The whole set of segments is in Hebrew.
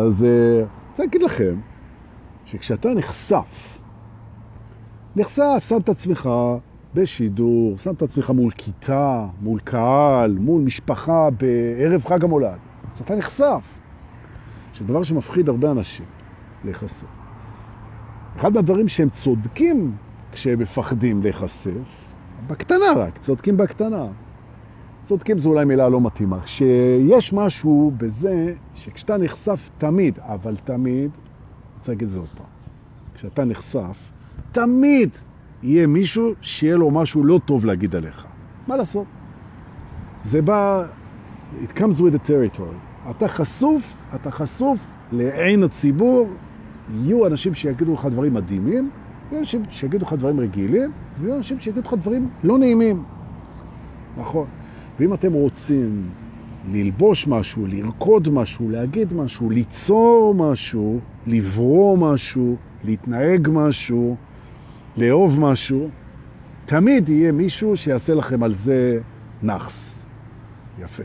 אז אני רוצה להגיד לכם שכשאתה נחשף, נחשף, שם את עצמך בשידור, שם את עצמך מול כיתה, מול קהל, מול משפחה בערב חג המולד. כשאתה נחשף, שזה דבר שמפחיד הרבה אנשים להיחשף. אחד מהדברים שהם צודקים כשהם מפחדים להיחשף, בקטנה רק, צודקים בקטנה. צודקים זו אולי מילה לא מתאימה. שיש משהו בזה שכשאתה נחשף תמיד, אבל תמיד, אני רוצה להגיד את זה עוד פעם, כשאתה נחשף, תמיד יהיה מישהו שיהיה לו משהו לא טוב להגיד עליך. מה לעשות? זה בא, it comes with the territory. אתה חשוף, אתה חשוף לעין הציבור, יהיו אנשים שיגידו לך דברים מדהימים, ויהיו אנשים שיגידו לך דברים רגילים, ויהיו אנשים שיגידו לך דברים לא נעימים. נכון. ואם אתם רוצים ללבוש משהו, לרקוד משהו, להגיד משהו, ליצור משהו, לברוא משהו, להתנהג משהו, לאהוב משהו, תמיד יהיה מישהו שיעשה לכם על זה נחס. יפה.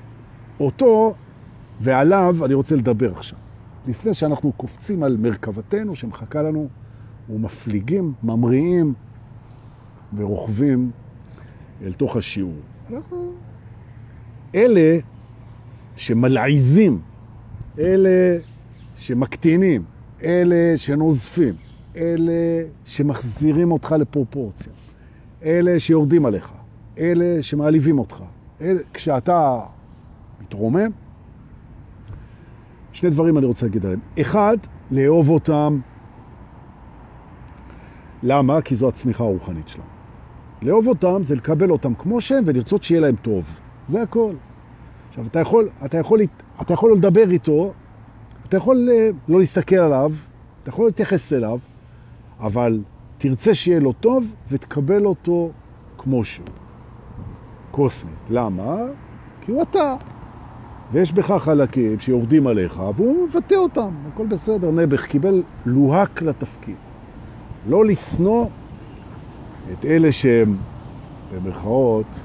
אותו ועליו אני רוצה לדבר עכשיו. לפני שאנחנו קופצים על מרכבתנו שמחכה לנו ומפליגים, ממריאים ורוכבים אל תוך השיעור. אנחנו אלה שמלעיזים, אלה שמקטינים, אלה שנוזפים, אלה שמחזירים אותך לפרופורציה, אלה שיורדים עליך, אלה שמעליבים אותך. אלה, כשאתה מתרומם, שני דברים אני רוצה להגיד עליהם. אחד, לאהוב אותם. למה? כי זו הצמיחה הרוחנית שלהם. לאהוב אותם זה לקבל אותם כמו שהם ולרצות שיהיה להם טוב. זה הכל. עכשיו, אתה יכול, אתה יכול, אתה יכול לדבר איתו, אתה יכול אה, לא להסתכל עליו, אתה יכול להתייחס אליו, אבל תרצה שיהיה לו טוב ותקבל אותו כמו שהוא. קוסמית. למה? כי הוא אתה. ויש בך חלקים שיורדים עליך, והוא מבטא אותם, הכל בסדר. נבח קיבל לוהק לתפקיד. לא לסנוע את אלה שהם, במרכאות,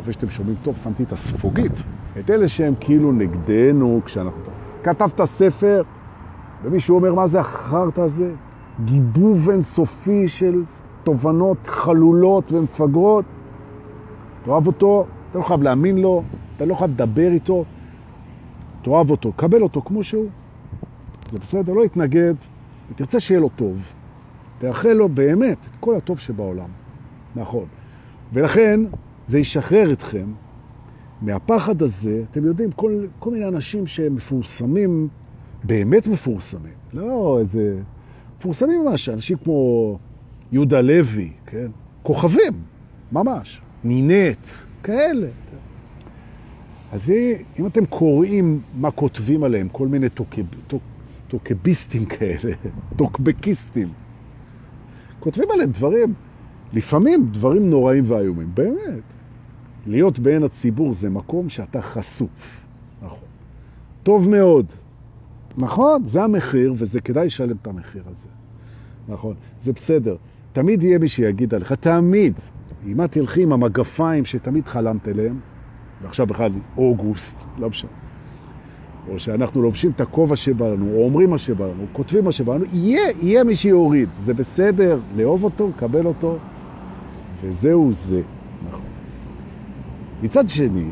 מקווה שאתם שומעים טוב, שמתי את הספוגית, את אלה שהם כאילו נגדנו כשאנחנו... כתבת ספר, ומישהו אומר, מה זה החרט הזה? גיבוב אינסופי של תובנות חלולות ומפגרות. תאהב אותו, אתה לא חייב להאמין לו, אתה לא חייב לדבר איתו, תאהב אותו, קבל אותו כמו שהוא. זה בסדר, לא יתנגד, ותרצה שיהיה לו טוב. תאחל לו באמת את כל הטוב שבעולם. נכון. ולכן זה ישחרר אתכם מהפחד הזה. אתם יודעים, כל, כל מיני אנשים שהם מפורסמים, באמת מפורסמים, לא איזה... מפורסמים ממש, אנשים כמו יהודה לוי, כן? כוכבים, ממש. נינט, כאלה. אז אם אתם קוראים מה כותבים עליהם, כל מיני טוקב, טוק, טוקביסטים כאלה, טוקבקיסטים, כותבים עליהם דברים, לפעמים דברים נוראים ואיומים, באמת. להיות בעין הציבור זה מקום שאתה חשוף. נכון. טוב מאוד. נכון, זה המחיר, וזה כדאי לשלם את המחיר הזה. נכון, זה בסדר. תמיד יהיה מי שיגיד עליך, תמיד. אם את תלכי עם המגפיים שתמיד חלמת אליהם, ועכשיו בכלל אוגוסט, לא משנה. או שאנחנו לובשים את הכובע שבא לנו, או אומרים מה שבא לנו, או כותבים מה שבא לנו, יהיה, יהיה מי שיוריד. זה בסדר, לאהוב אותו, קבל אותו, וזהו זה. נכון. מצד שני,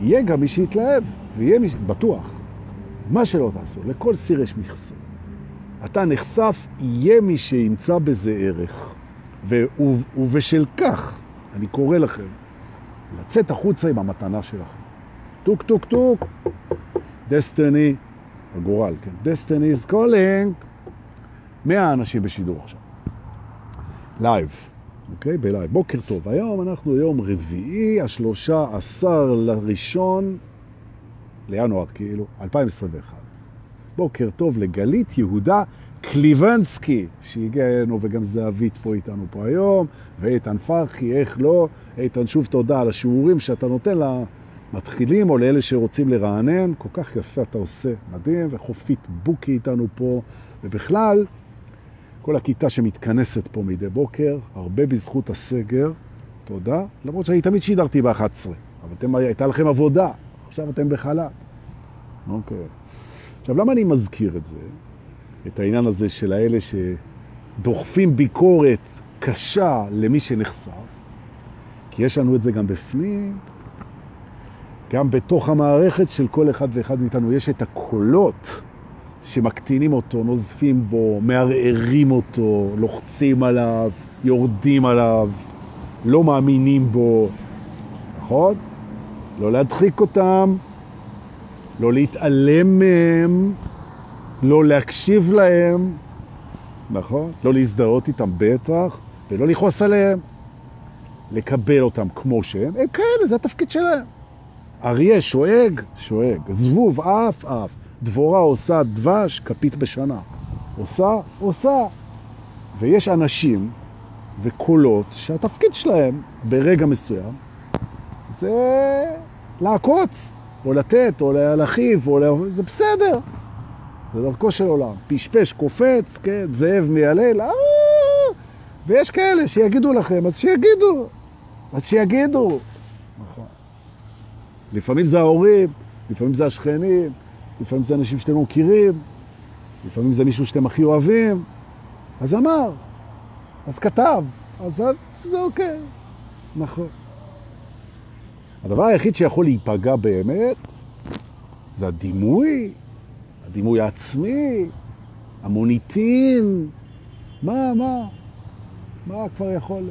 יהיה גם מי שיתלהב, ויהיה מי ש... בטוח. מה שלא תעשו, לכל סיר יש מכסה. אתה נחשף, יהיה מי שימצא בזה ערך. ובשל כך, אני קורא לכם, לצאת החוצה עם המתנה שלכם. טוק טוק טוק, destiny, הגורל, כן, destiny is calling. מאה אנשים בשידור עכשיו. live, אוקיי? בלייב. בוקר טוב. היום אנחנו יום רביעי, השלושה עשר לראשון, לינואר כאילו, 2021. בוקר טוב לגלית יהודה קליבנסקי, שהגיע אלינו, וגם זהבית פה איתנו פה היום, ואיתן פרחי, איך לא. איתן, שוב תודה על השיעורים שאתה נותן למתחילים או לאלה שרוצים לרענן. כל כך יפה אתה עושה, מדהים, וחופית בוקי איתנו פה, ובכלל, כל הכיתה שמתכנסת פה מדי בוקר, הרבה בזכות הסגר, תודה. למרות שאני תמיד שידרתי ב-11, אבל אתם, הייתה לכם עבודה, עכשיו אתם בחל"ת. אוקיי. עכשיו, למה אני מזכיר את זה? את העניין הזה של האלה שדוחפים ביקורת קשה למי שנחשף, כי יש לנו את זה גם בפנים, גם בתוך המערכת של כל אחד ואחד מאיתנו יש את הקולות שמקטינים אותו, נוזפים בו, מערערים אותו, לוחצים עליו, יורדים עליו, לא מאמינים בו, נכון? לא להדחיק אותם, לא להתעלם מהם, לא להקשיב להם, נכון? לא להזדהות איתם בטח, ולא לכעוס עליהם. לקבל אותם כמו שהם, הם כאלה, זה התפקיד שלהם. אריה שואג, שואג, זבוב, אף, אף. דבורה עושה דבש, כפית בשנה. עושה, עושה. ויש אנשים וקולות שהתפקיד שלהם ברגע מסוים זה לעקוץ, או לתת, או להרחיב, או לה... זה בסדר. זה דרכו של עולם. פשפש, קופץ, כן, זאב מיילל, אה! ויש כאלה שיגידו לכם, אז שיגידו. אז שיגידו. נכון. לפעמים זה ההורים, לפעמים זה השכנים, לפעמים זה אנשים שאתם לא מכירים, לפעמים זה מישהו שאתם הכי אוהבים. אז אמר, אז כתב, אז זה אוקיי, נכון. הדבר היחיד שיכול להיפגע באמת זה הדימוי, הדימוי העצמי, המוניטין. מה, מה? מה כבר יכול...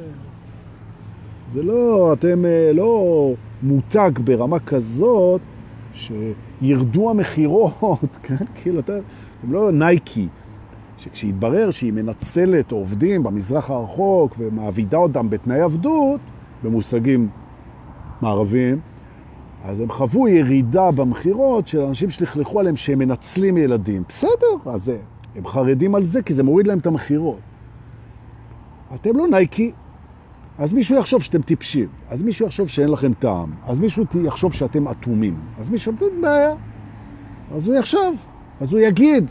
זה לא, אתם אה, לא מותג ברמה כזאת שירדו המחירות, כן? כאילו, אתם, אתם לא נייקי, שכשיתברר שהיא מנצלת עובדים במזרח הרחוק ומעבידה אותם בתנאי עבדות, במושגים מערבים, אז הם חוו ירידה במחירות של אנשים שלכלכו עליהם שהם מנצלים ילדים. בסדר, אז הם חרדים על זה כי זה מוריד להם את המחירות. אתם לא נייקי, אז מישהו יחשוב שאתם טיפשים, אז מישהו יחשוב שאין לכם טעם, אז מישהו יחשוב שאתם אטומים, אז מישהו, אין בעיה, אז הוא יחשוב, אז הוא יגיד,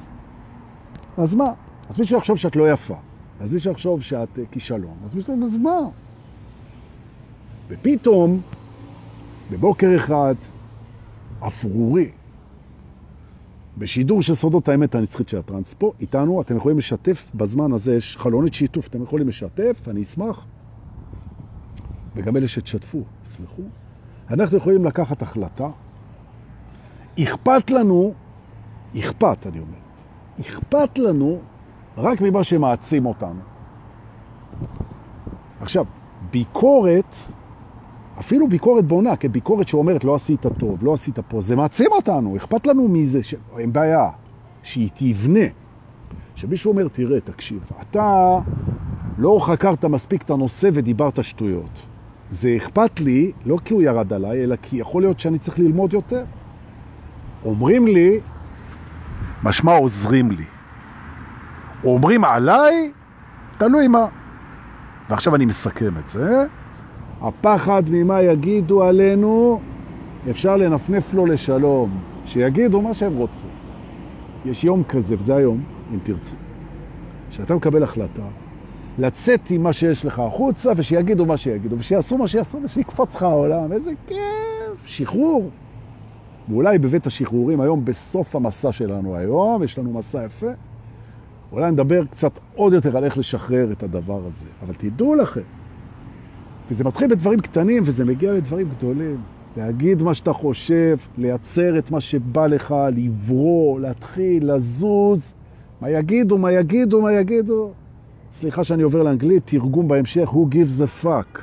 אז מה? אז מישהו יחשוב שאת לא יפה, אז מישהו יחשוב שאת uh, כישלון, אז מישהו, אז מה? ופתאום, בבוקר אחד, אפרורי, בשידור של סודות האמת הנצחית של הטרנספו, איתנו, אתם יכולים לשתף בזמן הזה, יש חלונית שיתוף, אתם יכולים לשתף, אני אשמח. וגם אלה שתשתפו, סמכו. אנחנו יכולים לקחת החלטה. אכפת לנו, אכפת, אני אומר, אכפת לנו רק ממה שמעצים אותנו. עכשיו, ביקורת, אפילו ביקורת בונה, כביקורת שאומרת לא עשית טוב, לא עשית פה, זה מעצים אותנו, אכפת לנו מזה, ש... אין בעיה, שהיא תבנה. שמישהו אומר, תראה, תקשיב, אתה לא חקרת מספיק את הנושא ודיברת שטויות. זה אכפת לי, לא כי הוא ירד עליי, אלא כי יכול להיות שאני צריך ללמוד יותר. אומרים לי, משמע עוזרים לי. אומרים עליי, תלוי מה. ועכשיו אני מסכם את זה. הפחד ממה יגידו עלינו, אפשר לנפנף לו לשלום. שיגידו מה שהם רוצים. יש יום כזה, וזה היום, אם תרצו, שאתה מקבל החלטה לצאת עם מה שיש לך החוצה, ושיגידו מה שיגידו, ושיעשו מה שיעשו, ושיקפוץ לך העולם. איזה כיף, שחרור. ואולי בבית השחרורים היום, בסוף המסע שלנו היום, יש לנו מסע יפה, אולי נדבר קצת עוד יותר על איך לשחרר את הדבר הזה. אבל תדעו לכם, וזה מתחיל בדברים קטנים, וזה מגיע לדברים גדולים. להגיד מה שאתה חושב, לייצר את מה שבא לך, לברוא, להתחיל, לזוז. מה יגידו, מה יגידו, מה יגידו. סליחה שאני עובר לאנגלית, תרגום בהמשך, who gives a fuck.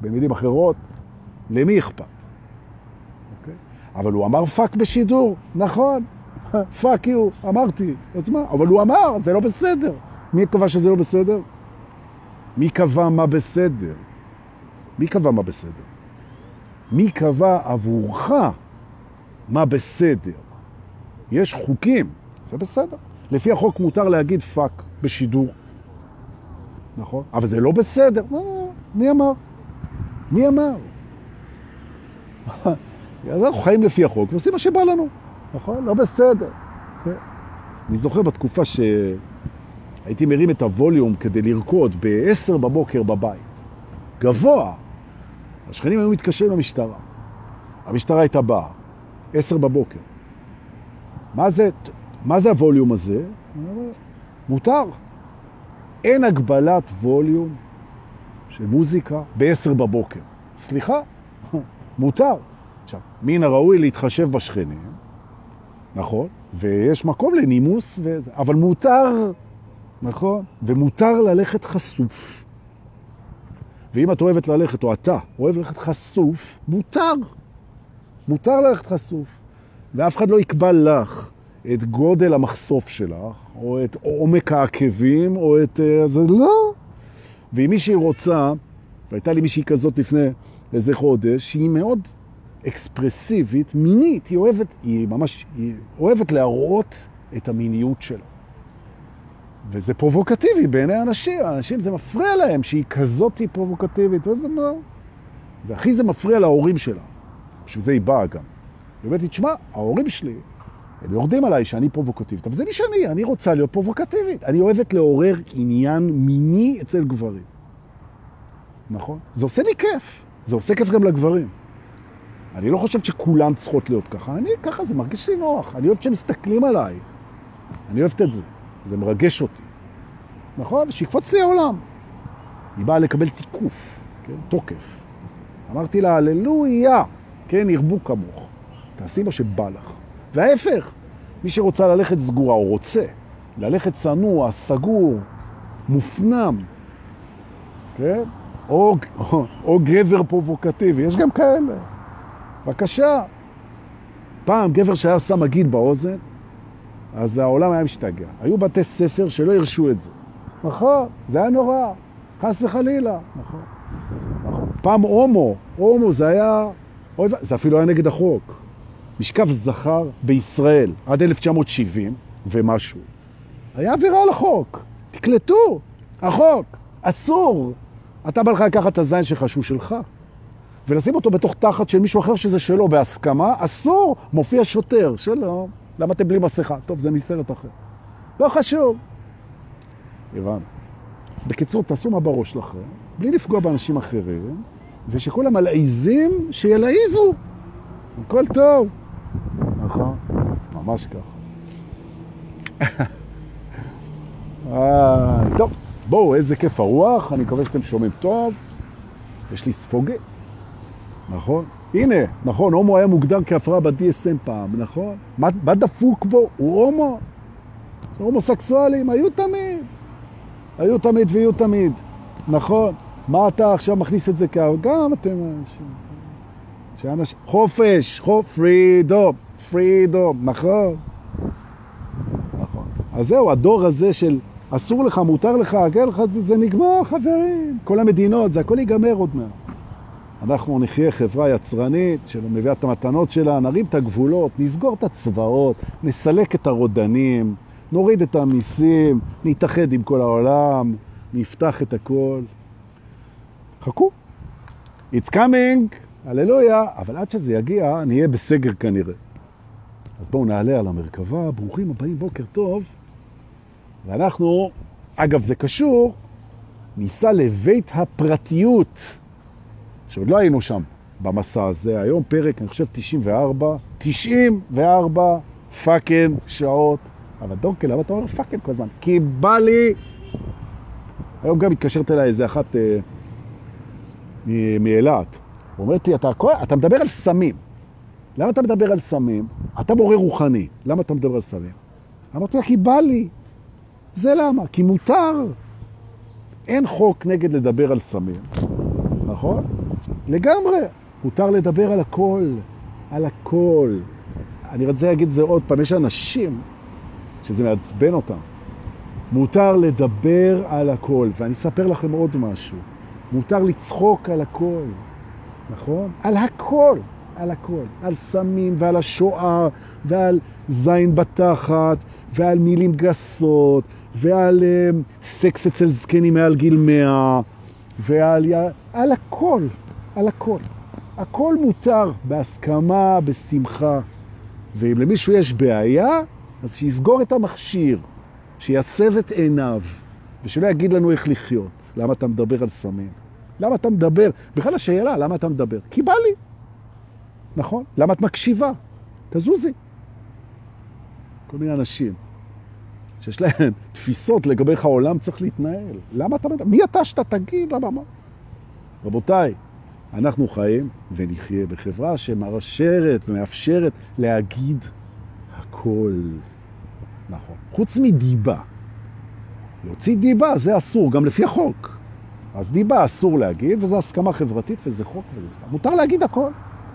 במילים אחרות, למי אכפת? Okay. אוקיי? אבל הוא אמר fuck בשידור, נכון, fuck you, אמרתי, אז מה? אבל הוא אמר, זה לא בסדר. מי קבע שזה לא בסדר? מי קבע מה בסדר? מי קבע מה בסדר? מי קבע עבורך מה בסדר? יש חוקים, זה בסדר. לפי החוק מותר להגיד fuck בשידור. נכון? אבל זה לא בסדר. מי אמר? מי אמר? אז אנחנו חיים לפי החוק ועושים מה שבא לנו, נכון? לא בסדר. כן. אני זוכר בתקופה שהייתי מרים את הווליום כדי לרקוד ב-10 בבוקר בבית. גבוה. השכנים היו מתקשרים למשטרה. המשטרה הייתה באה, 10 בבוקר. מה זה? מה זה הווליום הזה? מותר. אין הגבלת ווליום של מוזיקה ב-10 בבוקר. סליחה, מותר. עכשיו, מן הראוי להתחשב בשכנים, נכון? ויש מקום לנימוס, וזה, אבל מותר, נכון? ומותר ללכת חשוף. ואם את אוהבת ללכת, או אתה אוהב ללכת חשוף, מותר. מותר ללכת חשוף. ואף אחד לא יקבע לך את גודל המחשוף שלך, או את עומק העקבים, או את... אה, זה לא. ואם מישהי רוצה, והייתה לי מישהי כזאת לפני איזה חודש, שהיא מאוד אקספרסיבית, מינית, היא אוהבת, היא ממש, היא אוהבת להראות את המיניות שלה. וזה פרובוקטיבי בעיני אנשים, האנשים זה מפריע להם שהיא כזאת פרובוקטיבית, והכי זה מפריע להורים שלה. בשביל זה היא באה גם. היא אומרת לי, תשמע, ההורים שלי, יורדים עליי שאני פרובוקטיבית, אבל זה מי שאני, אני רוצה להיות פרובוקטיבית. אני אוהבת לעורר עניין מיני אצל גברים. נכון? זה עושה לי כיף. זה עושה כיף גם לגברים. אני לא חושבת שכולן צריכות להיות ככה. אני, ככה, זה מרגיש לי נוח. אני אוהבת שמסתכלים עליי. אני אוהבת את זה. זה מרגש אותי. נכון? שיקפוץ לי העולם. היא באה לקבל תיקוף, כן? תוקף. אמרתי לה, הללויה, כן, ירבו כמוך. תעשי מה שבא לך. וההפך, מי שרוצה ללכת סגורה, או רוצה ללכת צנוע, סגור, מופנם, כן? או, או, או גבר פרובוקטיבי, יש גם כאלה. בבקשה. פעם גבר שהיה שם מגיד באוזן, אז העולם היה משתגע. היו בתי ספר שלא הרשו את זה. נכון, זה היה נורא, חס וחלילה. נכון. נכון. פעם הומו, הומו זה היה, זה אפילו היה נגד החוק. משכב זכר בישראל עד 1970 ומשהו. היה עבירה על החוק. תקלטו, החוק, אסור. אתה בא לך לקחת את הזין שלך שהוא שלך, ולשים אותו בתוך תחת של מישהו אחר שזה שלו בהסכמה, אסור. מופיע שוטר, שלום. למה אתם בלי מסכה? טוב, זה מסרט אחר. לא חשוב. הבנו. בקיצור, תעשו מה בראש שלכם, בלי לפגוע באנשים אחרים, ושכל המלעיזים שילעיזו. הכל טוב. נכון? ממש ככה. טוב, בואו, איזה כיף הרוח, אני מקווה שאתם שומעים טוב. יש לי ספוגת, נכון? הנה, נכון, הומו היה מוגדר כהפרעה ב-DSM פעם, נכון? מה, מה דפוק בו? הוא הומו. הומוסקסואלים היו תמיד. היו תמיד ויהיו תמיד, נכון? מה אתה עכשיו מכניס את זה כ... גם אתם... שאנש... חופש, חופ, פרידום, פרידום, נכון? נכון. אז זהו, הדור הזה של אסור לך, מותר לך, כן לך, זה נגמר, חברים. כל המדינות, זה הכל ייגמר עוד מעט. אנחנו נחיה חברה יצרנית שמביאה את המתנות שלה, נרים את הגבולות, נסגור את הצבאות, נסלק את הרודנים, נוריד את המיסים, נתאחד עם כל העולם, נפתח את הכל. חכו. It's coming, הללויה, אבל עד שזה יגיע, נהיה בסגר כנראה. אז בואו נעלה על המרכבה, ברוכים הבאים, בוקר טוב. ואנחנו, אגב זה קשור, ניסע לבית הפרטיות. שעוד לא היינו שם במסע הזה, היום פרק, אני חושב, 94, 94 fucking שעות. אבל דונקל, למה אתה אומר fucking כל הזמן? כי בא לי... היום גם מתקשרת אליי איזה אחת אה, מאילת. אומרת לי, אתה, אתה מדבר על סמים. למה אתה מדבר על סמים? אתה מורה רוחני. למה אתה מדבר על סמים? אמרתי לה, כי בא לי. זה למה? כי מותר. אין חוק נגד לדבר על סמים, נכון? לגמרי. מותר לדבר על הכל, על הכל. אני רוצה להגיד זה עוד פעם, יש אנשים שזה מעצבן אותם. מותר לדבר על הכל, ואני אספר לכם עוד משהו. מותר לצחוק על הכל, נכון? על הכל, על הכל. על סמים ועל השואה ועל זין בתחת ועל מילים גסות ועל uh, סקס אצל זקנים מעל גיל מאה ועל על הכל. על הכל. הכל מותר בהסכמה, בשמחה. ואם למישהו יש בעיה, אז שיסגור את המכשיר, שיסב את עיניו, ושלא יגיד לנו איך לחיות. למה אתה מדבר על סמים? למה אתה מדבר? בכלל השאלה, למה אתה מדבר? כי בא לי. נכון? למה את מקשיבה? תזוזי. כל מיני אנשים, שיש להם תפיסות לגבי איך העולם צריך להתנהל. למה אתה מדבר? מי אתה שאתה תגיד? למה מה? רבותיי, אנחנו חיים ונחיה בחברה שמרשרת ומאפשרת להגיד הכל. נכון. חוץ מדיבה. להוציא דיבה זה אסור, גם לפי החוק. אז דיבה אסור להגיד, וזו הסכמה חברתית, וזה חוק וזה. מותר להגיד הכל.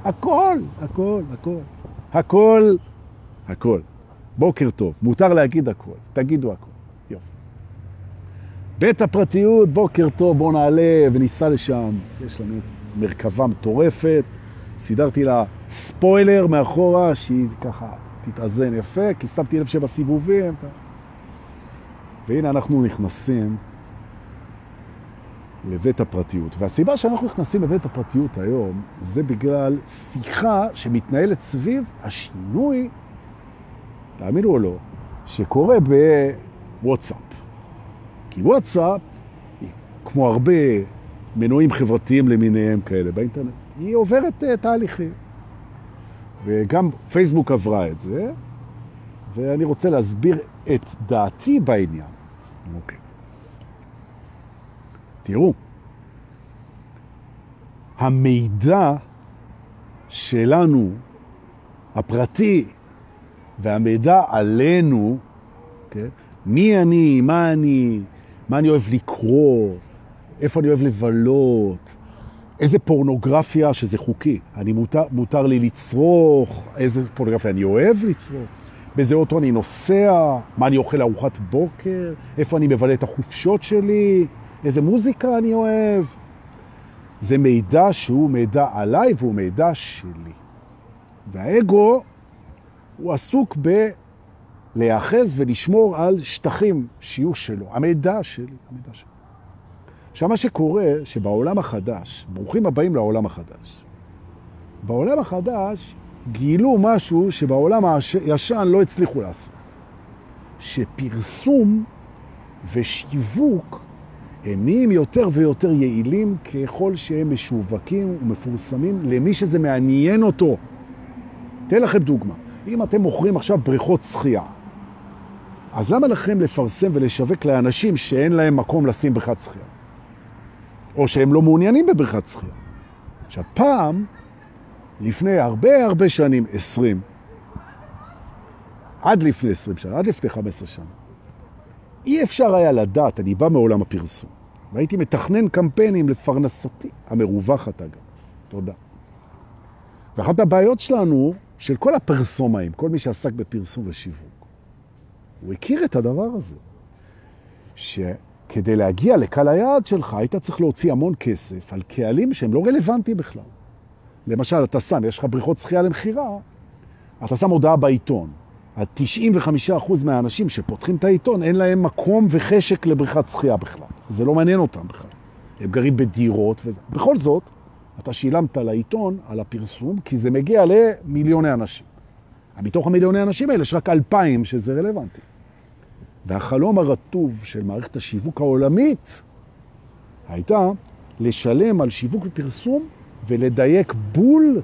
הכל, הכל, הכל. הכל, הכל. בוקר טוב, מותר להגיד הכל. תגידו הכל. יופי. בית הפרטיות, בוקר טוב, בוא נעלה וניסע לשם. יש לנו מרכבה מטורפת. סידרתי לה ספוילר מאחורה, שהיא ככה תתאזן יפה, כי שמתי לב שבסיבובים... והנה אנחנו נכנסים לבית הפרטיות. והסיבה שאנחנו נכנסים לבית הפרטיות היום, זה בגלל שיחה שמתנהלת סביב השינוי, תאמינו או לא, שקורה בוואטסאפ. כי וואטסאפ, כמו הרבה מנועים חברתיים למיניהם כאלה באינטרנט, היא עוברת uh, תהליכים. וגם פייסבוק עברה את זה, ואני רוצה להסביר את דעתי בעניין. אוקיי. תראו, המידע שלנו, הפרטי, והמידע עלינו, כן? מי אני, מה אני, מה אני אוהב לקרוא, איפה אני אוהב לבלות, איזה פורנוגרפיה שזה חוקי. אני מותר, מותר לי לצרוך, איזה פורנוגרפיה אני אוהב לצרוך. באיזה אוטו אני נוסע, מה אני אוכל לארוחת בוקר, איפה אני מבלה את החופשות שלי, איזה מוזיקה אני אוהב. זה מידע שהוא מידע עליי והוא מידע שלי. והאגו הוא עסוק בלהיאחז ולשמור על שטחים שיהיו שלו, המידע שלי, המידע שלי. עכשיו מה שקורה, שבעולם החדש, ברוכים הבאים לעולם החדש. בעולם החדש גילו משהו שבעולם הישן לא הצליחו לעשות. שפרסום ושיווק הם נהיים יותר ויותר יעילים ככל שהם משווקים ומפורסמים למי שזה מעניין אותו. אתן לכם דוגמה. אם אתם מוכרים עכשיו בריכות שחייה, אז למה לכם לפרסם ולשווק לאנשים שאין להם מקום לשים בריכת שחייה? או שהם לא מעוניינים בבריכת שחייה? עכשיו, פעם לפני הרבה הרבה שנים, 20, עד לפני 20 שנה, עד לפני 15 שנה, אי אפשר היה לדעת, אני בא מעולם הפרסום, והייתי מתכנן קמפיינים לפרנסתי, המרווחת אגב, תודה. ואחת הבעיות שלנו, של כל הפרסומאים, כל מי שעסק בפרסום ושיווק, הוא הכיר את הדבר הזה, שכדי להגיע לקהל היעד שלך, היית צריך להוציא המון כסף על קהלים שהם לא רלוונטיים בכלל. למשל, אתה שם, יש לך בריכות שחייה למחירה, אתה שם הודעה בעיתון. ה-95% מהאנשים שפותחים את העיתון, אין להם מקום וחשק לבריכת שחייה בכלל. זה לא מעניין אותם בכלל. הם גרים בדירות וזה. בכל זאת, אתה שילמת לעיתון על הפרסום, כי זה מגיע למיליוני אנשים. מתוך המיליוני אנשים האלה יש רק אלפיים שזה רלוונטי. והחלום הרטוב של מערכת השיווק העולמית הייתה לשלם על שיווק ופרסום ולדייק בול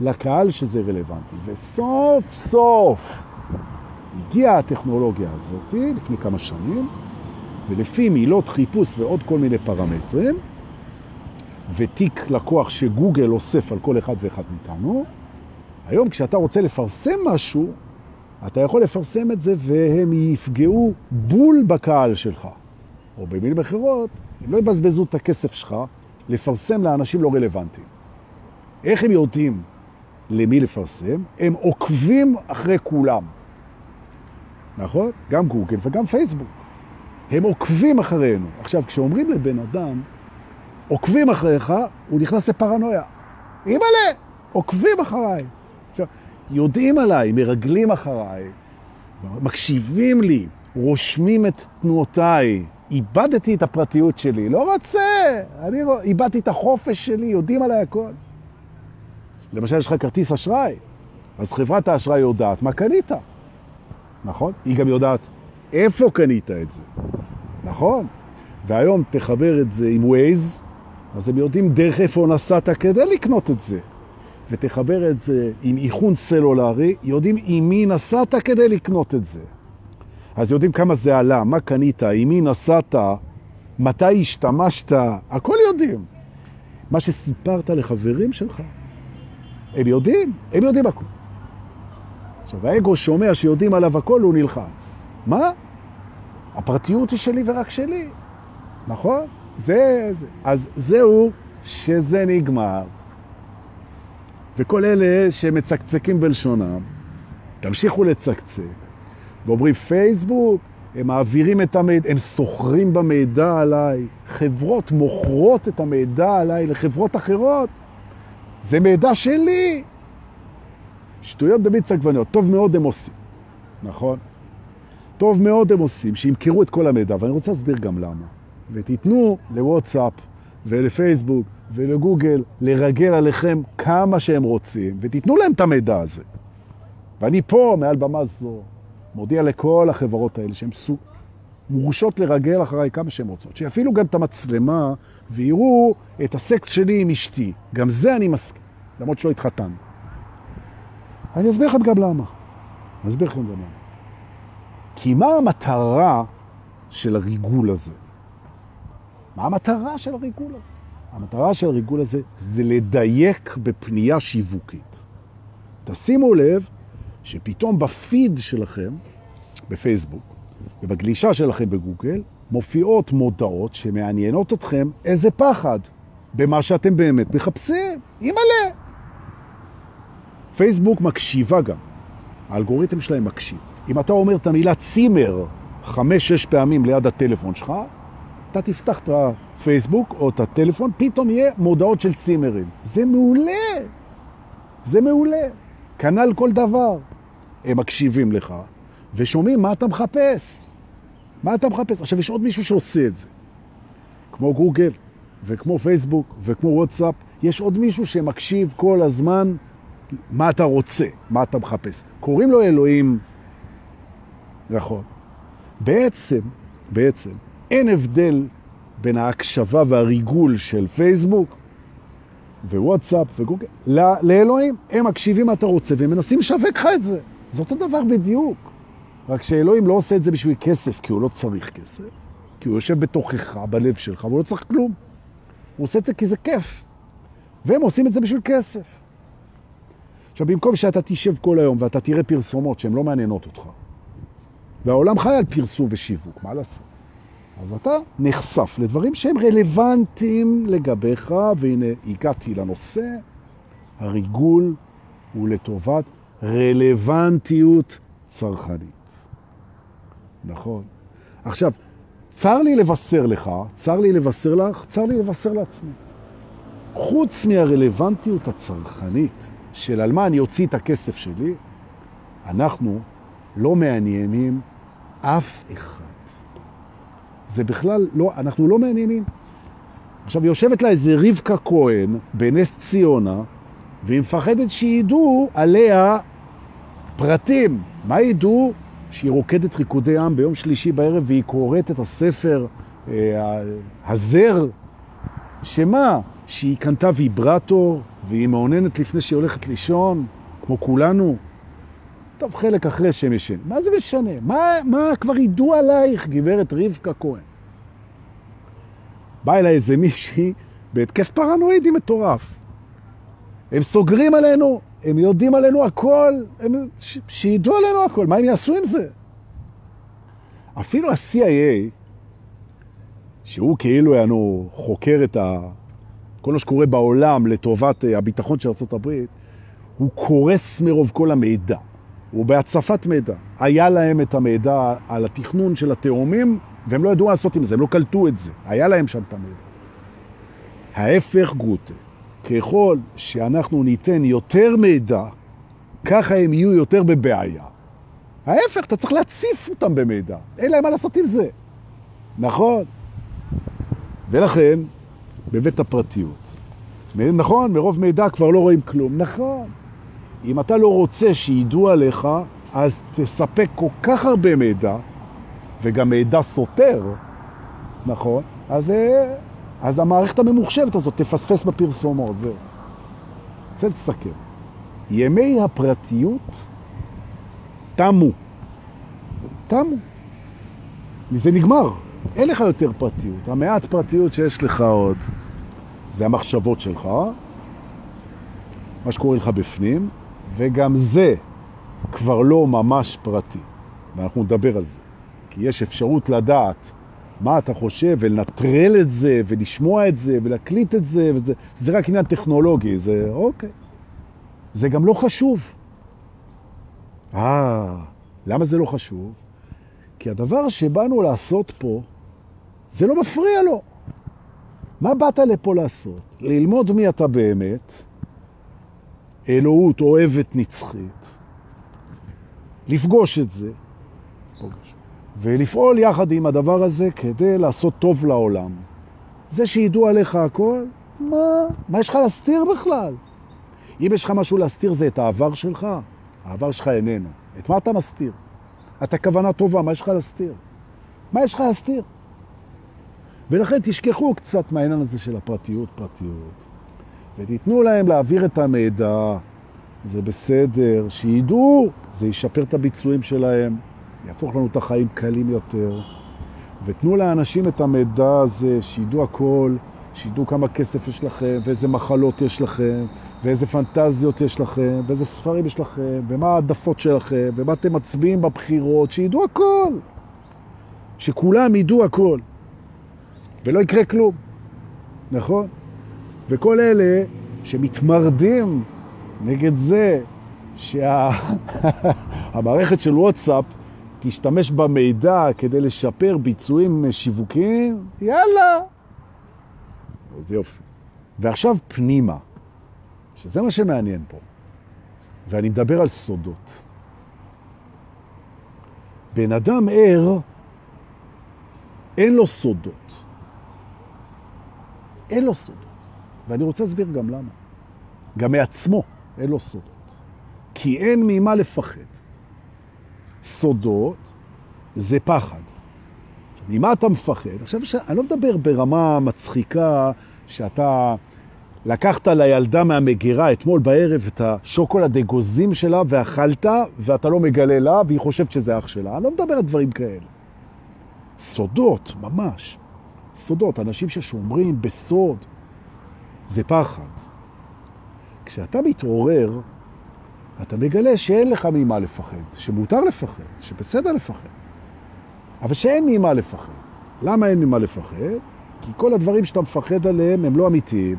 לקהל שזה רלוונטי. וסוף סוף הגיעה הטכנולוגיה הזאת לפני כמה שנים, ולפי מילות חיפוש ועוד כל מיני פרמטרים, ותיק לקוח שגוגל אוסף על כל אחד ואחד מאיתנו, היום כשאתה רוצה לפרסם משהו, אתה יכול לפרסם את זה והם יפגעו בול בקהל שלך. או במילים אחרות, הם לא יבזבזו את הכסף שלך לפרסם לאנשים לא רלוונטיים. איך הם יודעים למי לפרסם? הם עוקבים אחרי כולם. נכון? גם גוגל וגם פייסבוק. הם עוקבים אחרינו. עכשיו, כשאומרים לבן אדם, עוקבים אחריך, הוא נכנס לפרנויה. אימא'לה, עוקבים אחריי. עכשיו, יודעים עליי, מרגלים אחריי, מקשיבים לי, רושמים את תנועותיי, איבדתי את הפרטיות שלי, לא רוצה, אני איבדתי את החופש שלי, יודעים עליי הכל. למשל, יש לך כרטיס אשראי, אז חברת האשראי יודעת מה קנית, נכון? היא גם יודעת איפה קנית את זה, נכון? והיום תחבר את זה עם ווייז, אז הם יודעים דרך איפה נסעת כדי לקנות את זה. ותחבר את זה עם איכון סלולרי, יודעים עם מי נסעת כדי לקנות את זה. אז יודעים כמה זה עלה, מה קנית, עם מי נסעת, מתי השתמשת, הכל יודעים. מה שסיפרת לחברים שלך, הם יודעים, הם יודעים הכל. עכשיו, האגו שומע שיודעים עליו הכל, הוא נלחץ. מה? הפרטיות היא שלי ורק שלי, נכון? זה, זה. אז זהו שזה נגמר. וכל אלה שמצקצקים בלשונם, תמשיכו לצקצק, ואומרים פייסבוק, הם מעבירים את המידע, הם סוחרים במידע עליי, חברות מוכרות את המידע עליי לחברות אחרות, זה מידע שלי. שטויות במיץ עגבניות, טוב מאוד הם עושים, נכון? טוב מאוד הם עושים, שימכרו את כל המידע, ואני רוצה להסביר גם למה. ותיתנו לוואטסאפ ולפייסבוק ולגוגל לרגל עליכם כמה שהם רוצים, ותיתנו להם את המידע הזה. ואני פה, מעל במה זו, מודיע לכל החברות האלה שהן סוג... מורשות לרגל אחריי כמה שהן רוצות. שיפעילו גם את המצלמה ויראו את הסקס שלי עם אשתי. גם זה אני מסכים, למרות שלא התחתן. אני אסביר לכם גם למה. אני אסביר לכם גם למה. כי מה המטרה של הריגול הזה? מה המטרה של הריגול הזה? המטרה של הריגול הזה זה לדייק בפנייה שיווקית. תשימו לב שפתאום בפיד שלכם, בפייסבוק, ובגלישה שלכם בגוגל, מופיעות מודעות שמעניינות אתכם איזה פחד במה שאתם באמת מחפשים. אימא'לה. פייסבוק מקשיבה גם. האלגוריתם שלהם מקשיב. אם אתה אומר את המילה צימר חמש-שש פעמים ליד הטלפון שלך, אתה תפתח את הפייסבוק או את הטלפון, פתאום יהיה מודעות של צימרים. זה מעולה. זה מעולה. כנ"ל כל דבר. הם מקשיבים לך ושומעים מה אתה מחפש. מה אתה מחפש? עכשיו, יש עוד מישהו שעושה את זה. כמו גוגל, וכמו פייסבוק, וכמו וואטסאפ, יש עוד מישהו שמקשיב כל הזמן מה אתה רוצה, מה אתה מחפש. קוראים לו אלוהים, נכון. בעצם, בעצם, אין הבדל בין ההקשבה והריגול של פייסבוק ווואטסאפ וגוגל לאלוהים. הם מקשיבים מה אתה רוצה והם מנסים לשווק לך את זה. זה אותו דבר בדיוק. רק שאלוהים לא עושה את זה בשביל כסף, כי הוא לא צריך כסף. כי הוא יושב בתוכך, בלב שלך, והוא לא צריך כלום. הוא עושה את זה כי זה כיף. והם עושים את זה בשביל כסף. עכשיו, במקום שאתה תשב כל היום ואתה תראה פרסומות שהן לא מעניינות אותך, והעולם חי על פרסום ושיווק, מה לעשות? אז אתה נחשף לדברים שהם רלוונטיים לגביך, והנה הגעתי לנושא, הריגול הוא לטובת רלוונטיות צרכנית. נכון. עכשיו, צר לי לבשר לך, צר לי לבשר לך, צר לי לבשר לעצמי. חוץ מהרלוונטיות הצרכנית של על מה אני אוציא את הכסף שלי, אנחנו לא מעניינים אף אחד. זה בכלל לא, אנחנו לא מעניינים. עכשיו, יושבת לה איזה רבקה כהן בנס ציונה, והיא מפחדת שידעו עליה פרטים. מה ידעו? שהיא רוקדת ריקודי עם ביום שלישי בערב והיא קוראת את הספר אה, הזר, שמה? שהיא קנתה ויברטור והיא מעוננת לפני שהיא הולכת לישון, כמו כולנו. טוב, חלק אחרי שהם ישן. מה זה משנה? מה, מה כבר ידעו עלייך, גברת רבקה כהן? בא אליי איזה מישהי בהתקף פרנואידי מטורף. הם סוגרים עלינו, הם יודעים עלינו הכל, הם, ש, שידעו עלינו הכל, מה הם יעשו עם זה? אפילו ה-CIA, שהוא כאילו יענו חוקר את ה... כל מה שקורה בעולם לטובת אה, הביטחון של ארה"ב, הוא קורס מרוב כל המידע. הוא בהצפת מידע. היה להם את המידע על התכנון של התאומים, והם לא ידעו לעשות עם זה, הם לא קלטו את זה. היה להם שם את המידע. ההפך גרוטה. ככל שאנחנו ניתן יותר מידע, ככה הם יהיו יותר בבעיה. ההפך, אתה צריך להציף אותם במידע. אין להם מה לעשות עם זה. נכון? ולכן, בבית הפרטיות. נכון, מרוב מידע כבר לא רואים כלום. נכון. אם אתה לא רוצה שידעו עליך, אז תספק כל כך הרבה מידע, וגם מידע סותר, נכון? אז, אה, אז המערכת הממוחשבת הזאת תפספס בפרסומות, זהו. רוצה לסכם. ימי הפרטיות תמו. תמו. זה נגמר. אין לך יותר פרטיות. המעט פרטיות שיש לך עוד זה המחשבות שלך, מה שקורה לך בפנים, וגם זה כבר לא ממש פרטי. ואנחנו נדבר על זה. כי יש אפשרות לדעת מה אתה חושב ולנטרל את זה ולשמוע את זה ולהקליט את זה, וזה, זה רק עניין טכנולוגי, זה אוקיי. זה גם לא חשוב. אה, למה זה לא חשוב? כי הדבר שבאנו לעשות פה, זה לא מפריע לו. מה באת לפה לעשות? ללמוד מי אתה באמת, אלוהות אוהבת נצחית, לפגוש את זה, ולפעול יחד עם הדבר הזה כדי לעשות טוב לעולם. זה שידעו עליך הכל, מה? מה יש לך להסתיר בכלל? אם יש לך משהו להסתיר זה את העבר שלך, העבר שלך איננו. את מה אתה מסתיר? אתה כוונה טובה, מה יש לך להסתיר? מה יש לך להסתיר? ולכן תשכחו קצת מהעניין הזה של הפרטיות, פרטיות, ותיתנו להם להעביר את המידע, זה בסדר, שידעו, זה ישפר את הביצועים שלהם, יהפוך לנו את החיים קלים יותר, ותנו לאנשים את המידע הזה, שידעו הכל, שידעו כמה כסף יש לכם, ואיזה מחלות יש לכם, ואיזה פנטזיות יש לכם, ואיזה ספרים יש לכם, ומה העדפות שלכם, ומה אתם מצביעים בבחירות, שידעו הכל. שכולם ידעו הכל. ולא יקרה כלום, נכון? וכל אלה שמתמרדים נגד זה שהמערכת של וואטסאפ תשתמש במידע כדי לשפר ביצועים שיווקיים, יאללה. זה יופי. ועכשיו פנימה, שזה מה שמעניין פה, ואני מדבר על סודות. בן אדם ער, אין לו סודות. אין לו סודות. ואני רוצה להסביר גם למה. גם מעצמו אין לו סודות. כי אין ממה לפחד. סודות זה פחד. ממה אתה מפחד? עכשיו, אני לא מדבר ברמה מצחיקה שאתה לקחת לילדה מהמגירה אתמול בערב את השוקולד אגוזים שלה ואכלת ואתה לא מגלה לה והיא חושבת שזה אח שלה. אני לא מדבר על דברים כאלה. סודות, ממש. סודות, אנשים ששומרים בסוד, זה פחד. כשאתה מתעורר, אתה מגלה שאין לך ממה לפחד, שמותר לפחד, שבסדר לפחד, אבל שאין ממה לפחד. למה אין ממה לפחד? כי כל הדברים שאתה מפחד עליהם הם לא אמיתיים.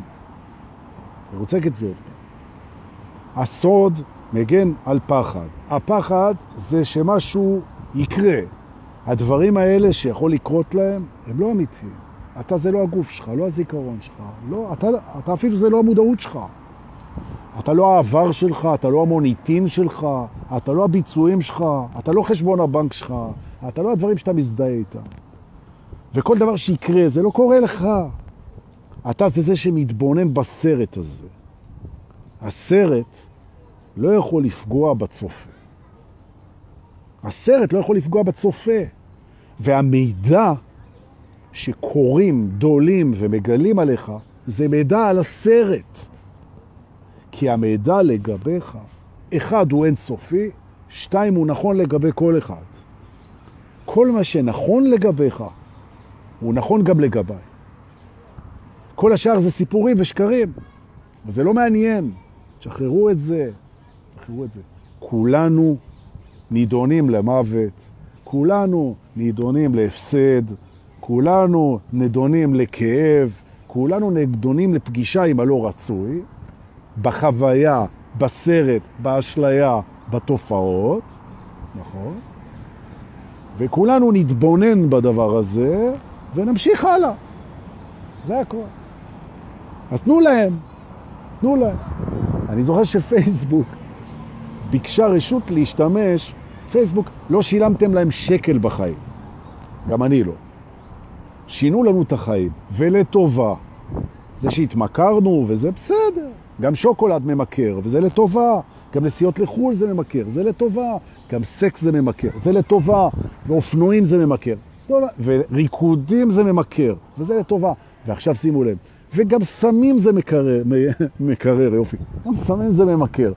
אני רוצה את זה עוד פעם. הסוד מגן על פחד. הפחד זה שמשהו יקרה. הדברים האלה שיכול לקרות להם, הם לא אמיתיים. אתה זה לא הגוף שלך, לא הזיכרון שלך, לא, אתה, אתה אפילו זה לא המודעות שלך. אתה לא העבר שלך, אתה לא המוניטין שלך, אתה לא הביצועים שלך, אתה לא חשבון הבנק שלך, אתה לא הדברים שאתה מזדהה איתם. וכל דבר שיקרה, זה לא קורה לך. אתה זה זה שמתבונן בסרט הזה. הסרט לא יכול לפגוע בצופה. הסרט לא יכול לפגוע בצופה. והמידע שקוראים, דולים ומגלים עליך, זה מידע על הסרט. כי המידע לגביך, אחד הוא אינסופי, שתיים הוא נכון לגבי כל אחד. כל מה שנכון לגביך, הוא נכון גם לגביי. כל השאר זה סיפורים ושקרים, וזה לא מעניין. שחררו את זה, שחררו את זה. כולנו נידונים למוות, כולנו נידונים להפסד, כולנו נדונים לכאב, כולנו נדונים לפגישה עם הלא רצוי, בחוויה, בסרט, באשליה, בתופעות, נכון? וכולנו נתבונן בדבר הזה ונמשיך הלאה. זה הכל. אז תנו להם, תנו להם. אני זוכר שפייסבוק ביקשה רשות להשתמש, פייסבוק, לא שילמתם להם שקל בחיים. גם אני לא. שינו לנו את החיים, ולטובה. זה שהתמכרנו וזה בסדר. גם שוקולד ממכר, וזה לטובה. גם נסיעות לחו"ל זה ממכר, זה לטובה. גם סקס זה ממכר, זה לטובה. ואופנועים זה ממכר. טובה. וריקודים זה ממכר, וזה לטובה. ועכשיו שימו לב, וגם סמים זה מקרר, מקרר, יופי. גם סמים זה ממכר.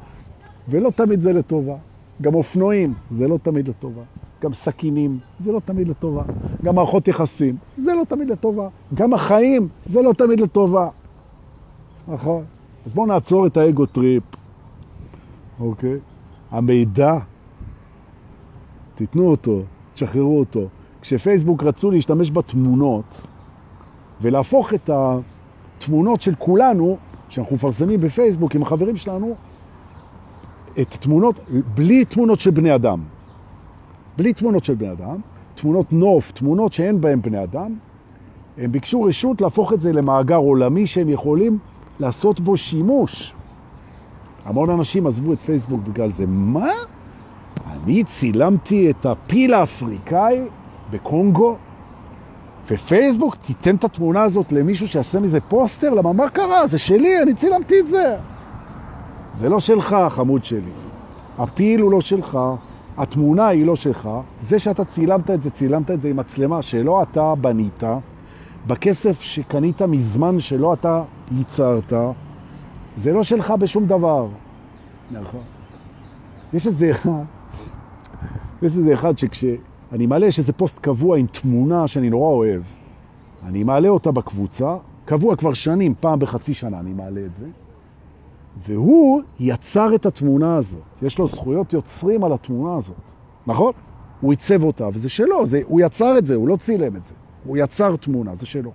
ולא תמיד זה לטובה. גם אופנועים, זה לא תמיד לטובה. גם סכינים, זה לא תמיד לטובה. גם מערכות יחסים, זה לא תמיד לטובה. גם החיים, זה לא תמיד לטובה. נכון. אז בואו נעצור את ה ego trip, אוקיי? המידע, תיתנו אותו, תשחררו אותו. כשפייסבוק רצו להשתמש בתמונות ולהפוך את התמונות של כולנו, שאנחנו מפרסמים בפייסבוק עם החברים שלנו, את תמונות, בלי תמונות של בני אדם. בלי תמונות של בני אדם, תמונות נוף, תמונות שאין בהן בני אדם, הם ביקשו רשות להפוך את זה למאגר עולמי שהם יכולים לעשות בו שימוש. המון אנשים עזבו את פייסבוק בגלל זה. מה? אני צילמתי את הפיל האפריקאי בקונגו, ופייסבוק תיתן את התמונה הזאת למישהו שיעשה מזה פוסטר? למה מה קרה? זה שלי, אני צילמתי את זה. זה לא שלך, חמוד שלי. הפיל הוא לא שלך, התמונה היא לא שלך. זה שאתה צילמת את זה, צילמת את זה עם מצלמה שלא אתה בנית, בכסף שקנית מזמן שלא אתה ייצרת, זה לא שלך בשום דבר. נכון. יש איזה אחד, יש איזה אחד שכשאני מעלה, יש איזה פוסט קבוע עם תמונה שאני נורא אוהב. אני מעלה אותה בקבוצה, קבוע כבר שנים, פעם בחצי שנה אני מעלה את זה. והוא יצר את התמונה הזאת. יש לו זכויות יוצרים על התמונה הזאת, נכון? הוא עיצב אותה, וזה שלו, זה, הוא יצר את זה, הוא לא צילם את זה. הוא יצר תמונה, זה שלו.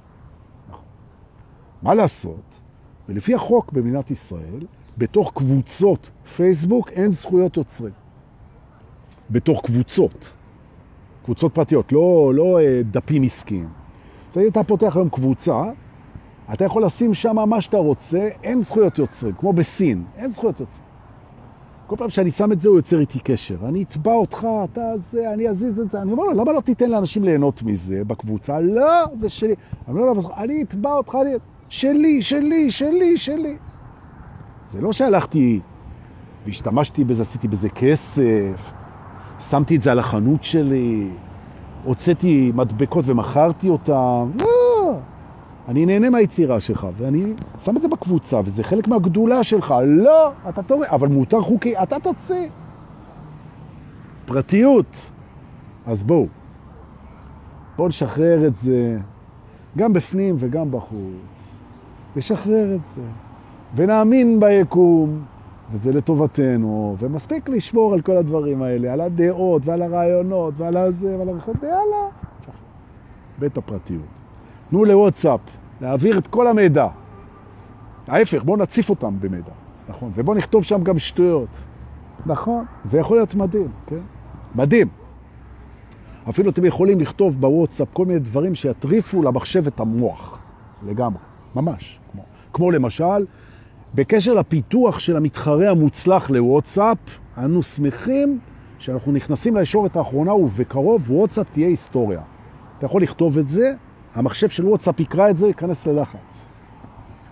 נכון. מה לעשות? ולפי החוק במדינת ישראל, בתוך קבוצות פייסבוק אין זכויות יוצרים. בתוך קבוצות. קבוצות פרטיות, לא, לא אה, דפים עסקיים. אז אתה פותח היום קבוצה, אתה יכול לשים שם מה שאתה רוצה, אין זכויות יוצרים, כמו בסין, אין זכויות יוצרים. כל פעם שאני שם את זה, הוא יוצר איתי קשר. אני אתבע אותך, אתה זה, אני אזיז את זה. אני אומר לו, למה לא תיתן לאנשים ליהנות מזה בקבוצה? לא, זה שלי. אני אומר לו, אני אתבע אותך, אני... שלי, שלי, שלי, שלי. זה לא שהלכתי והשתמשתי בזה, עשיתי בזה כסף, שמתי את זה על החנות שלי, הוצאתי מדבקות ומכרתי אותם. לא. אני נהנה מהיצירה שלך, ואני שם את זה בקבוצה, וזה חלק מהגדולה שלך. לא, אתה תורא, אבל מותר חוקי, אתה תוציא. פרטיות. אז בואו, בואו נשחרר את זה, גם בפנים וגם בחוץ. נשחרר את זה, ונאמין ביקום, וזה לטובתנו, ומספיק לשמור על כל הדברים האלה, על הדעות ועל הרעיונות ועל הזה ועל הרכות, יאללה. בית הפרטיות. תנו לוואטסאפ להעביר את כל המידע. ההפך, בואו נציף אותם במידע, נכון? ובואו נכתוב שם גם שטויות. נכון, זה יכול להיות מדהים, כן? מדהים. אפילו אתם יכולים לכתוב בוואטסאפ כל מיני דברים שיטריפו למחשב את המוח, לגמרי, ממש. כמו, כמו למשל, בקשר לפיתוח של המתחרה המוצלח לוואטסאפ, אנו שמחים שאנחנו נכנסים לישורת האחרונה ובקרוב וואטסאפ תהיה היסטוריה. אתה יכול לכתוב את זה, המחשב של וואטסאפ יקרא את זה, ייכנס ללחץ.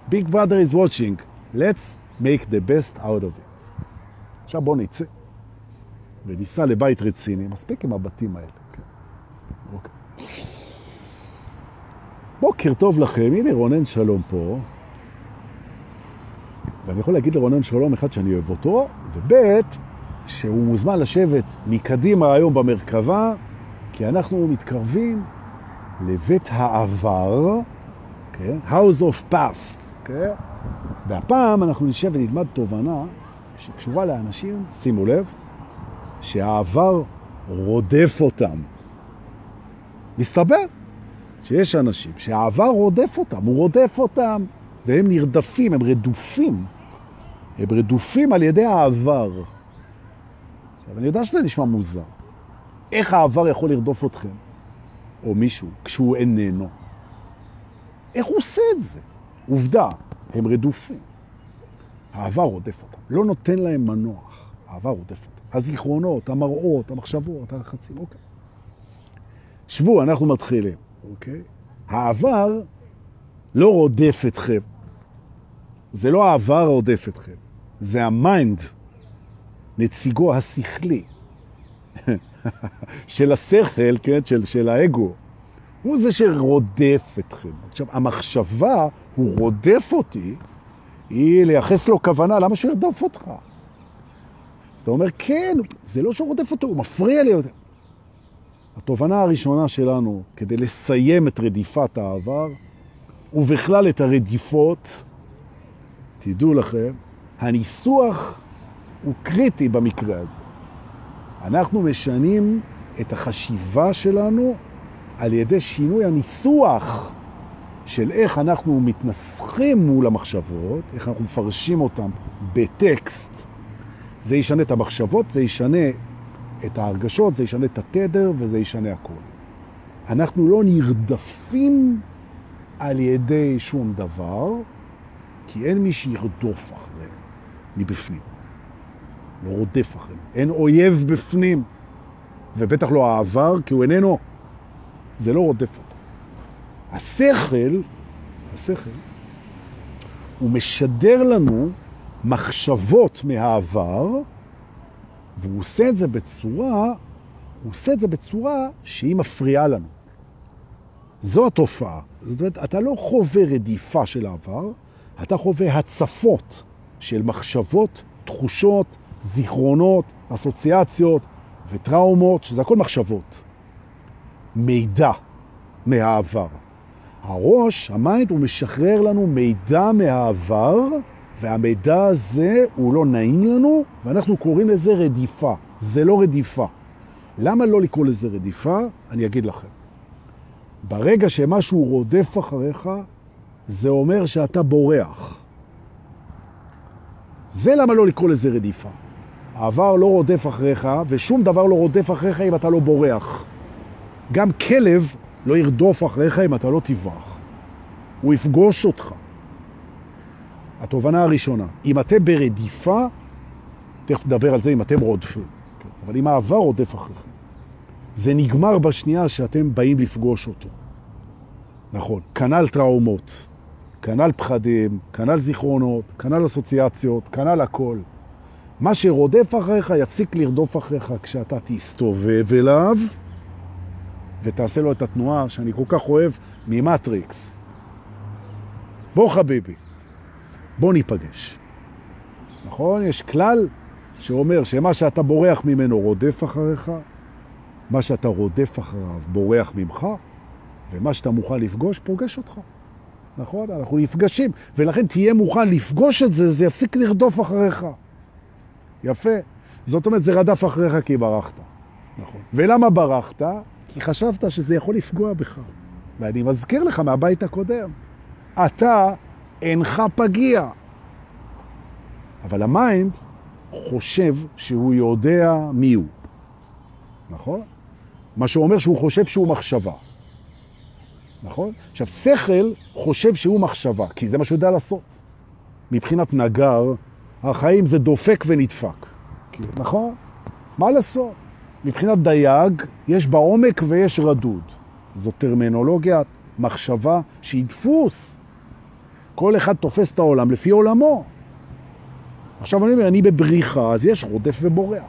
Big brother is watching, let's make the best out of it. עכשיו בואו נצא וניסע לבית רציני, מספיק עם הבתים האלה. כן. אוקיי. בוקר טוב לכם, הנה רונן שלום פה. ואני יכול להגיד לרונן שלום אחד שאני אוהב אותו, וב' שהוא מוזמן לשבת מקדימה היום במרכבה, כי אנחנו מתקרבים לבית העבר, okay? כן? House of Past. Okay? כן? והפעם אנחנו נשב ונלמד תובנה שקשורה לאנשים, שימו לב, שהעבר רודף אותם. מסתבר שיש אנשים שהעבר רודף אותם, הוא רודף אותם, והם נרדפים, הם רדופים. הם רדופים על ידי העבר. עכשיו, אני יודע שזה נשמע מוזר. איך העבר יכול לרדוף אתכם? או מישהו, כשהוא איננו. איך הוא עושה את זה? עובדה, הם רדופים. העבר רודף אותם, לא נותן להם מנוח. העבר רודף אותם. הזיכרונות, המראות, המחשבות, הלחצים, אוקיי. שבו, אנחנו מתחילים, אוקיי? העבר לא רודף אתכם. זה לא העבר רודף אתכם, זה ה mind, נציגו השכלי. של השכל, כן, של, של האגו. הוא זה שרודף אתכם. עכשיו, המחשבה, הוא רודף אותי, היא לייחס לו כוונה, למה שהוא ירדוף אותך? אז אתה אומר, כן, זה לא שהוא רודף אותו, הוא מפריע לי. התובנה הראשונה שלנו, כדי לסיים את רדיפת העבר, ובכלל את הרדיפות, תדעו לכם, הניסוח הוא קריטי במקרה הזה. אנחנו משנים את החשיבה שלנו על ידי שינוי הניסוח של איך אנחנו מתנסחים מול המחשבות, איך אנחנו מפרשים אותם בטקסט. זה ישנה את המחשבות, זה ישנה את ההרגשות, זה ישנה את התדר וזה ישנה הכל. אנחנו לא נרדפים על ידי שום דבר, כי אין מי שירדוף אחריהם מבפנים. לא רודף אחריהם. אין אויב בפנים, ובטח לא העבר, כי הוא איננו. זה לא רודף אותו. השכל, השכל, הוא משדר לנו מחשבות מהעבר, והוא עושה את זה בצורה, הוא עושה את זה בצורה שהיא מפריעה לנו. זו התופעה. זאת אומרת, אתה לא חווה רדיפה של העבר, אתה חווה הצפות של מחשבות, תחושות, זיכרונות, אסוציאציות וטראומות, שזה הכל מחשבות. מידע מהעבר. הראש, ה mind, הוא משחרר לנו מידע מהעבר, והמידע הזה הוא לא נעים לנו, ואנחנו קוראים לזה רדיפה. זה לא רדיפה. למה לא לקרוא לזה רדיפה? אני אגיד לכם. ברגע שמשהו רודף אחריך, זה אומר שאתה בורח. זה למה לא לקרוא לזה רדיפה. העבר לא רודף אחריך, ושום דבר לא רודף אחריך אם אתה לא בורח. גם כלב לא ירדוף אחריך אם אתה לא תברח. הוא יפגוש אותך. התובנה הראשונה, אם אתם ברדיפה, תכף נדבר על זה אם אתם רודפים, אבל אם העבר רודף אחריכם, זה נגמר בשנייה שאתם באים לפגוש אותו. נכון, כנל טראומות, כנל פחדים, כנל זיכרונות, כנל אסוציאציות, כנל הכל. מה שרודף אחריך יפסיק לרדוף אחריך כשאתה תסתובב אליו ותעשה לו את התנועה שאני כל כך אוהב ממטריקס. בוא חביבי, בוא ניפגש. נכון? יש כלל שאומר שמה שאתה בורח ממנו רודף אחריך, מה שאתה רודף אחריו בורח ממך, ומה שאתה מוכן לפגוש פוגש אותך. נכון? אנחנו נפגשים, ולכן תהיה מוכן לפגוש את זה, זה יפסיק לרדוף אחריך. יפה. זאת אומרת, זה רדף אחריך כי ברחת. נכון. ולמה ברחת? כי חשבת שזה יכול לפגוע בך. ואני מזכיר לך מהבית הקודם, אתה אינך פגיע. אבל ה mind חושב שהוא יודע מי הוא. נכון? מה שאומר שהוא חושב שהוא מחשבה. נכון? עכשיו, שכל חושב שהוא מחשבה, כי זה מה שהוא יודע לעשות. מבחינת נגר, החיים זה דופק ונדפק. נכון? מה לעשות? מבחינת דייג, יש בעומק ויש רדוד. זו טרמינולוגיה, מחשבה שהיא דפוס. כל אחד תופס את העולם לפי עולמו. עכשיו אני אומר, אני בבריחה, אז יש רודף ובורח.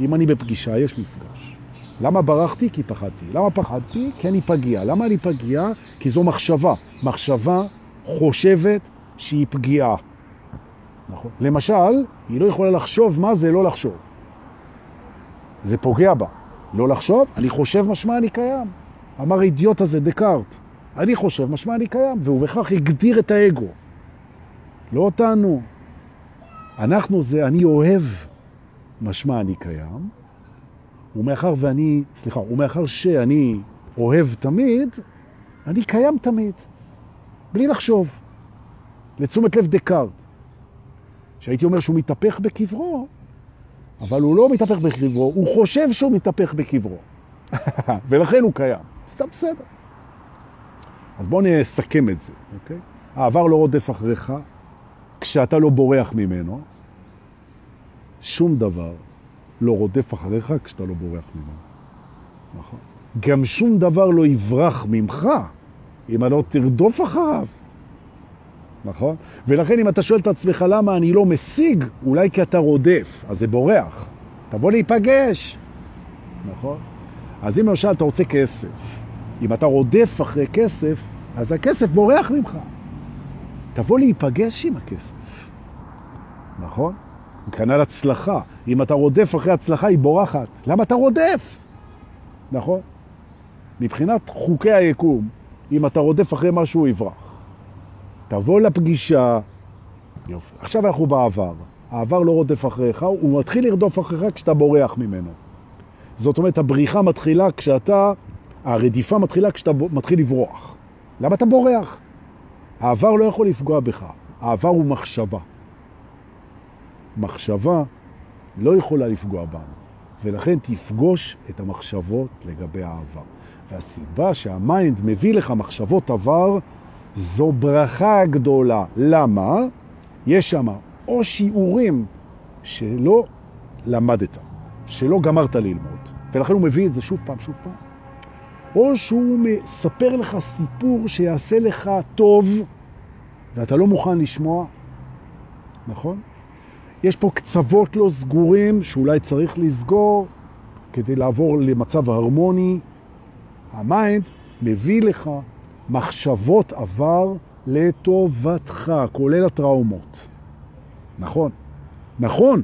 אם אני בפגישה, יש מפגש. למה ברחתי? כי פחדתי. למה פחדתי? כי אני פגיע. למה אני פגיע? כי זו מחשבה. מחשבה חושבת שהיא פגיעה. נכון. למשל, היא לא יכולה לחשוב מה זה לא לחשוב. זה פוגע בה. לא לחשוב, אני חושב משמע אני קיים. אמר האידיוט הזה, דקארט. אני חושב משמע אני קיים, והוא בכך הגדיר את האגו. לא אותנו. אנחנו זה אני אוהב משמע אני קיים, ומאחר ואני, סליחה, ומאחר שאני אוהב תמיד, אני קיים תמיד, בלי לחשוב. לתשומת לב דקארט. שהייתי אומר שהוא מתהפך בקברו, אבל הוא לא מתהפך בקברו, הוא חושב שהוא מתהפך בקברו. ולכן הוא קיים. סתם בסדר. אז בואו נסכם את זה, אוקיי? העבר לא רודף אחריך, כשאתה לא בורח ממנו, שום דבר לא רודף אחריך כשאתה לא בורח ממנו. נכון? גם שום דבר לא יברח ממך אם לא תרדוף אחריו. נכון? ולכן אם אתה שואל את עצמך למה אני לא משיג, אולי כי אתה רודף, אז זה בורח. תבוא להיפגש. נכון? אז אם למשל אתה רוצה כסף, אם אתה רודף אחרי כסף, אז הכסף בורח ממך. תבוא להיפגש עם הכסף, נכון? כנ"ל הצלחה. אם אתה רודף אחרי הצלחה, היא בורחת. למה אתה רודף? נכון? מבחינת חוקי היקום, אם אתה רודף אחרי משהו, הוא יברח. תבוא לפגישה, יופי. עכשיו אנחנו בעבר. העבר לא רודף אחריך, הוא מתחיל לרדוף אחריך כשאתה בורח ממנו. זאת אומרת, הבריחה מתחילה כשאתה, הרדיפה מתחילה כשאתה מתחיל לברוח. למה אתה בורח? העבר לא יכול לפגוע בך, העבר הוא מחשבה. מחשבה לא יכולה לפגוע בנו, ולכן תפגוש את המחשבות לגבי העבר. והסיבה שהמיינד מביא לך מחשבות עבר, זו ברכה גדולה. למה? יש שם או שיעורים שלא למדת, שלא גמרת ללמוד, ולכן הוא מביא את זה שוב פעם, שוב פעם, או שהוא מספר לך סיפור שיעשה לך טוב, ואתה לא מוכן לשמוע, נכון? יש פה קצוות לא סגורים שאולי צריך לסגור כדי לעבור למצב הרמוני. ה mind מביא לך מחשבות עבר לטובתך, כולל הטראומות. נכון, נכון.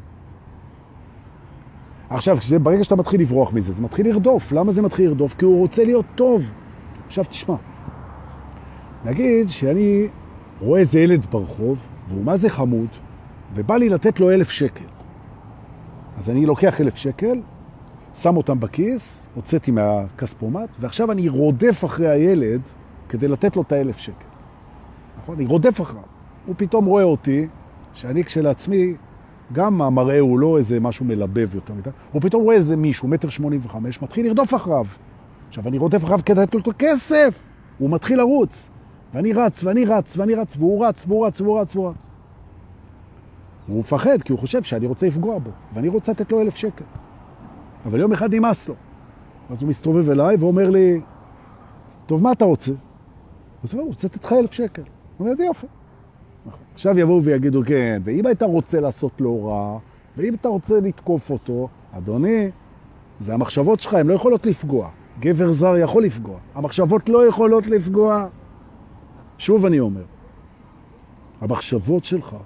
עכשיו, כשזה, ברגע שאתה מתחיל לברוח מזה, זה מתחיל לרדוף. למה זה מתחיל לרדוף? כי הוא רוצה להיות טוב. עכשיו תשמע, נגיד שאני רואה איזה ילד ברחוב, והוא מה זה חמוד, ובא לי לתת לו אלף שקל. אז אני לוקח אלף שקל, שם אותם בכיס, הוצאתי מהכספומט, ועכשיו אני רודף אחרי הילד כדי לתת לו את האלף שקל. נכון? אני רודף אחריו. הוא פתאום רואה אותי, שאני כשלעצמי, גם המראה הוא לא איזה משהו מלבב יותר מדי, הוא פתאום רואה איזה מישהו, מטר שמונים וחמש, מתחיל לרדוף אחריו. עכשיו, אני רודף אחריו כדי לתת לו את הכסף. הוא מתחיל לרוץ. ואני רץ, ואני רץ, ואני רץ, והוא רץ, והוא רץ, והוא רץ, והוא רץ. הוא מפחד, כי הוא חושב שאני רוצה לפגוע בו, ואני רוצה לתת לו אלף שקל. אבל יום אחד נמאס לו. אז הוא מסתובב אליי ואומר לי, טוב, מה אתה רוצה? אומר, הוא רוצה לתת לך אלף שקל. הוא אומר, יופי. עכשיו יבואו ויגידו, כן, ואם היית רוצה לעשות לו רע, ואם אתה רוצה לתקוף אותו, אדוני, זה המחשבות שלך, הן לא יכולות לפגוע. גבר זר יכול לפגוע. המחשבות לא יכולות לפגוע. שוב אני אומר, המחשבות שלך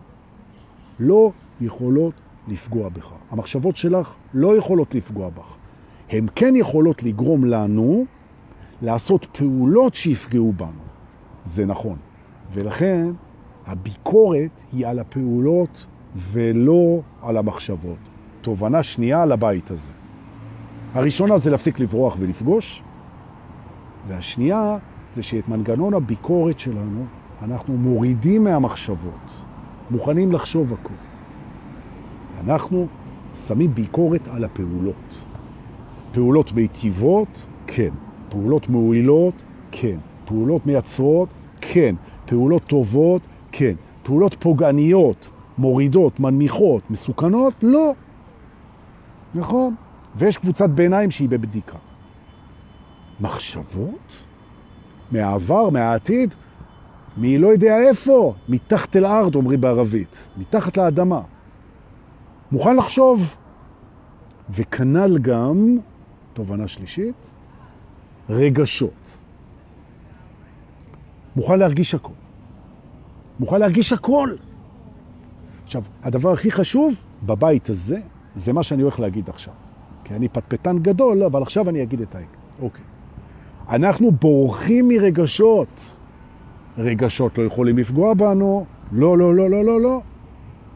לא יכולות לפגוע בך. המחשבות שלך לא יכולות לפגוע בך. הן כן יכולות לגרום לנו לעשות פעולות שיפגעו בנו. זה נכון. ולכן הביקורת היא על הפעולות ולא על המחשבות. תובנה שנייה על הבית הזה. הראשונה זה להפסיק לברוח ולפגוש, והשנייה זה שאת מנגנון הביקורת שלנו אנחנו מורידים מהמחשבות, מוכנים לחשוב הכל. אנחנו שמים ביקורת על הפעולות. פעולות מיטיבות, כן. פעולות מועילות, כן. פעולות מייצרות, כן. פעולות טובות, כן. פעולות פוגעניות, מורידות, מנמיכות, מסוכנות, לא. נכון? ויש קבוצת ביניים שהיא בבדיקה. מחשבות? מהעבר, מהעתיד, מי לא יודע איפה, מתחת אל ארד, אומרים בערבית, מתחת לאדמה. מוכן לחשוב. וכנל גם, תובנה שלישית, רגשות. מוכן להרגיש הכל. מוכן להרגיש הכל. עכשיו, הדבר הכי חשוב בבית הזה, זה מה שאני הולך להגיד עכשיו. כי אני פטפטן גדול, אבל עכשיו אני אגיד את העיקר. אוקיי. אנחנו בורחים מרגשות. רגשות לא יכולים לפגוע בנו. לא, לא, לא, לא, לא, לא.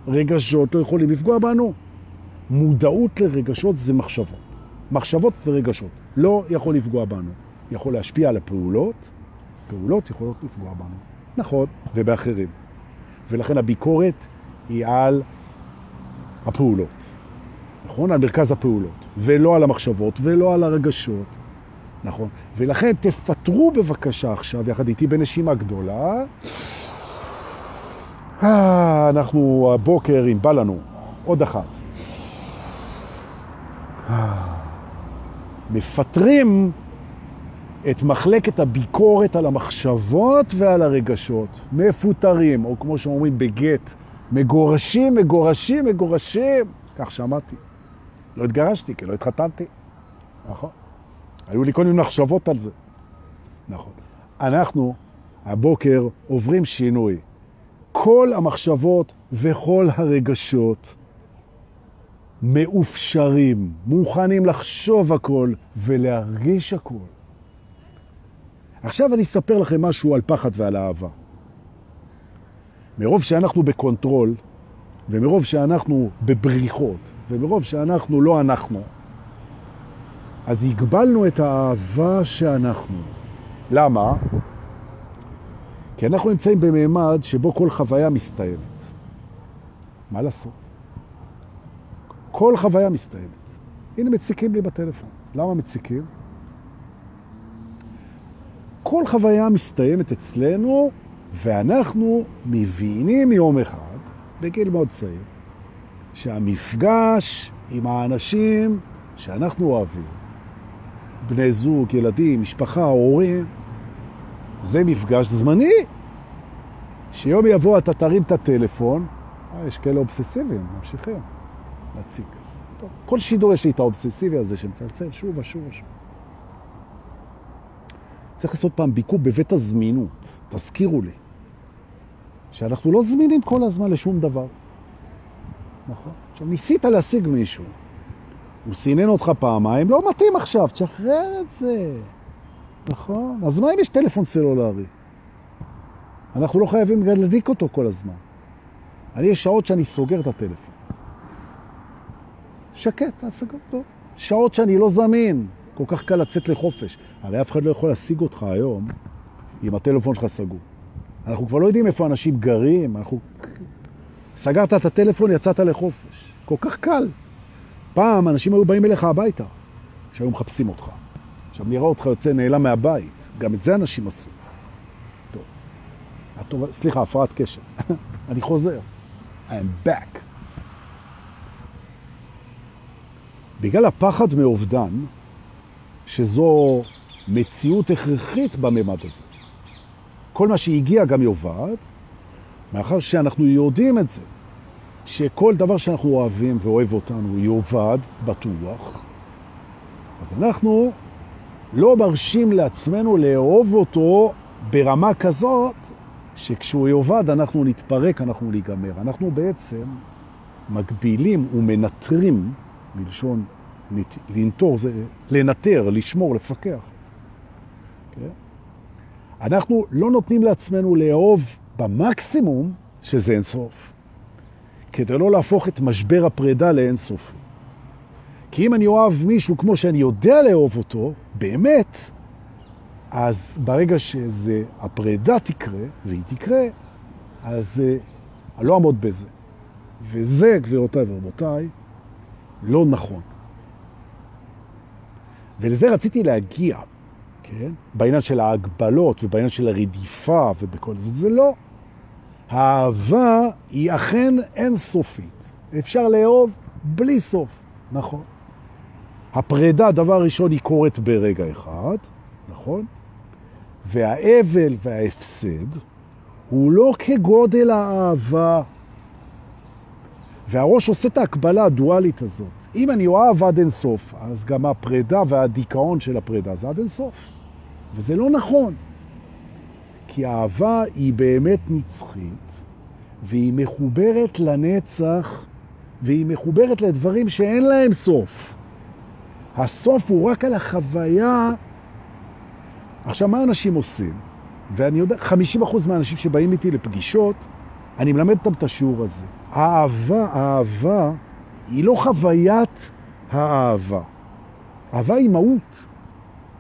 רגשות לא יכולים לפגוע בנו. מודעות לרגשות זה מחשבות. מחשבות ורגשות. לא יכול לפגוע בנו. יכול להשפיע על הפעולות, פעולות יכולות לפגוע בנו. נכון, ובאחרים. ולכן הביקורת היא על הפעולות. נכון? על מרכז הפעולות, ולא על המחשבות, ולא על הרגשות. נכון? ולכן תפטרו בבקשה עכשיו, יחד איתי בנשימה גדולה. אה, אנחנו הבוקר, אם בא לנו, עוד אחת. אה, מפטרים את מחלקת הביקורת על המחשבות ועל הרגשות. מפוטרים, או כמו שאומרים בגט, מגורשים, מגורשים, מגורשים. כך שמעתי. לא התגרשתי, כי לא התחתנתי. נכון. היו לי כל מיני מחשבות על זה. נכון. אנחנו הבוקר עוברים שינוי. כל המחשבות וכל הרגשות מאופשרים, מוכנים לחשוב הכל ולהרגיש הכל. עכשיו אני אספר לכם משהו על פחד ועל אהבה. מרוב שאנחנו ב control, ומרוב שאנחנו בבריחות, ומרוב שאנחנו לא אנחנו, אז הגבלנו את האהבה שאנחנו. למה? כי אנחנו נמצאים בממד שבו כל חוויה מסתיימת. מה לעשות? כל חוויה מסתיימת. הנה מציקים לי בטלפון. למה מציקים? כל חוויה מסתיימת אצלנו, ואנחנו מבינים יום אחד, בגיל מאוד צעיר, שהמפגש עם האנשים שאנחנו אוהבים, בני זוג, ילדים, משפחה, הורים, זה מפגש זמני. שיום יבוא אתה תרים את הטלפון, אה, יש כאלה אובססיביים, ממשיכים להציג. כל שידור יש לי את האובססיבי הזה שמצלצל שוב ושוב ושוב. צריך לעשות פעם ביקור בבית הזמינות, תזכירו לי, שאנחנו לא זמינים כל הזמן לשום דבר. נכון? עכשיו, ניסית להשיג מישהו, הוא סינן אותך פעמיים, לא מתאים עכשיו, תשחרר את זה. נכון? אז מה אם יש טלפון סלולרי? אנחנו לא חייבים להדליק אותו כל הזמן. אני יש שעות שאני סוגר את הטלפון. שקט, אז סגר אותו. שעות שאני לא זמין, כל כך קל לצאת לחופש. הרי אף אחד לא יכול להשיג אותך היום אם הטלפון שלך סגור. אנחנו כבר לא יודעים איפה אנשים גרים, אנחנו... סגרת את הטלפון, יצאת לחופש. כל כך קל. פעם אנשים היו באים אליך הביתה, שהיו מחפשים אותך. עכשיו נראה אותך יוצא נעלם מהבית. גם את זה אנשים עשו. טוב. הטוב, סליחה, הפרעת קשר. אני חוזר. I'm back. בגלל הפחד מאובדן, שזו מציאות הכרחית בממד הזה. כל מה שהגיע גם יובד, מאחר שאנחנו יודעים את זה, שכל דבר שאנחנו אוהבים ואוהב אותנו יובד, בטוח, אז אנחנו לא מרשים לעצמנו לאהוב אותו ברמה כזאת, שכשהוא יובד אנחנו נתפרק, אנחנו ניגמר. אנחנו בעצם מגבילים ומנטרים, מלשון לנטור, זה לנטר, לשמור, לפקח. Okay? כן? אנחנו לא נותנים לעצמנו לאהוב במקסימום, שזה אינסוף, כדי לא להפוך את משבר הפרידה לאינסופי. כי אם אני אוהב מישהו כמו שאני יודע לאהוב אותו, באמת, אז ברגע שזה, הפרידה תקרה, והיא תקרה, אז אני לא אעמוד בזה. וזה, גבירותיי ורבותיי, לא נכון. ולזה רציתי להגיע, כן? בעניין של ההגבלות ובעניין של הרדיפה ובכל זה. זה לא. האהבה היא אכן אינסופית. אפשר לאהוב בלי סוף, נכון. הפרידה, דבר ראשון, היא קורית ברגע אחד, נכון? והאבל וההפסד הוא לא כגודל האהבה. והראש עושה את ההקבלה הדואלית הזאת. אם אני אוהב עד אינסוף, אז גם הפרידה והדיכאון של הפרידה זה עד אינסוף. וזה לא נכון. כי האהבה היא באמת נצחית, והיא מחוברת לנצח, והיא מחוברת לדברים שאין להם סוף. הסוף הוא רק על החוויה. עכשיו, מה אנשים עושים? ואני יודע, 50% מהאנשים שבאים איתי לפגישות, אני מלמד אותם את השיעור הזה. האהבה, האהבה היא לא חוויית האהבה. אהבה היא מהות,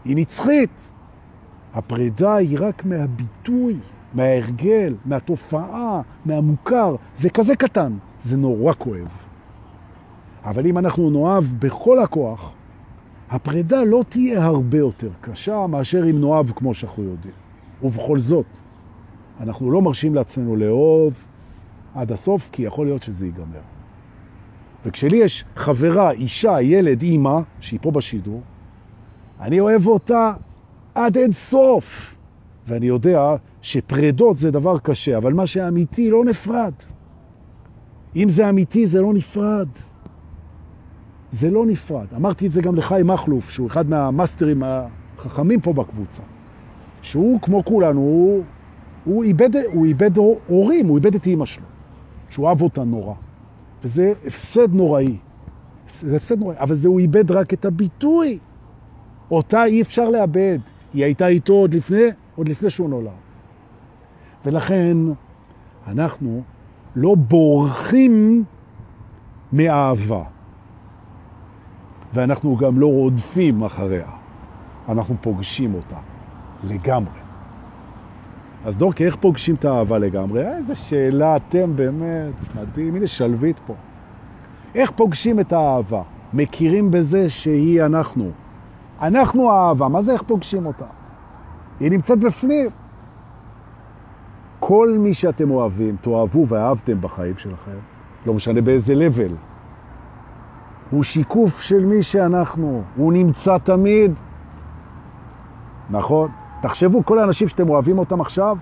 היא נצחית. הפרידה היא רק מהביטוי, מההרגל, מהתופעה, מהמוכר. זה כזה קטן, זה נורא כואב. אבל אם אנחנו נאהב בכל הכוח, הפרידה לא תהיה הרבה יותר קשה מאשר אם נאהב כמו שאנחנו יודעים. ובכל זאת, אנחנו לא מרשים לעצמנו לאהוב עד הסוף, כי יכול להיות שזה ייגמר. וכשלי יש חברה, אישה, ילד, אימא, שהיא פה בשידור, אני אוהב אותה עד אין סוף. ואני יודע שפרדות זה דבר קשה, אבל מה שאמיתי לא נפרד. אם זה אמיתי, זה לא נפרד. זה לא נפרד. אמרתי את זה גם לחיים מחלוף, שהוא אחד מהמאסטרים החכמים פה בקבוצה. שהוא כמו כולנו, הוא, הוא, איבד, הוא איבד הורים, הוא איבד את אימא שלו, שהוא אהב אותה נורא. וזה הפסד נוראי. זה הפסד נוראי, אבל זה הוא איבד רק את הביטוי. אותה אי אפשר לאבד. היא הייתה איתו עוד לפני, עוד לפני שהוא נולד. ולכן אנחנו לא בורחים מאהבה. ואנחנו גם לא רודפים אחריה. אנחנו פוגשים אותה לגמרי. אז דורקי, איך פוגשים את האהבה לגמרי? אה, איזה שאלה אתם באמת, מדהים, הנה שלווית פה. איך פוגשים את האהבה? מכירים בזה שהיא אנחנו. אנחנו האהבה, מה זה איך פוגשים אותה? היא נמצאת בפנים. כל מי שאתם אוהבים, תאהבו ואהבתם בחיים שלכם, לא משנה באיזה לבל, הוא שיקוף של מי שאנחנו, הוא נמצא תמיד. נכון? תחשבו, כל האנשים שאתם אוהבים אותם עכשיו,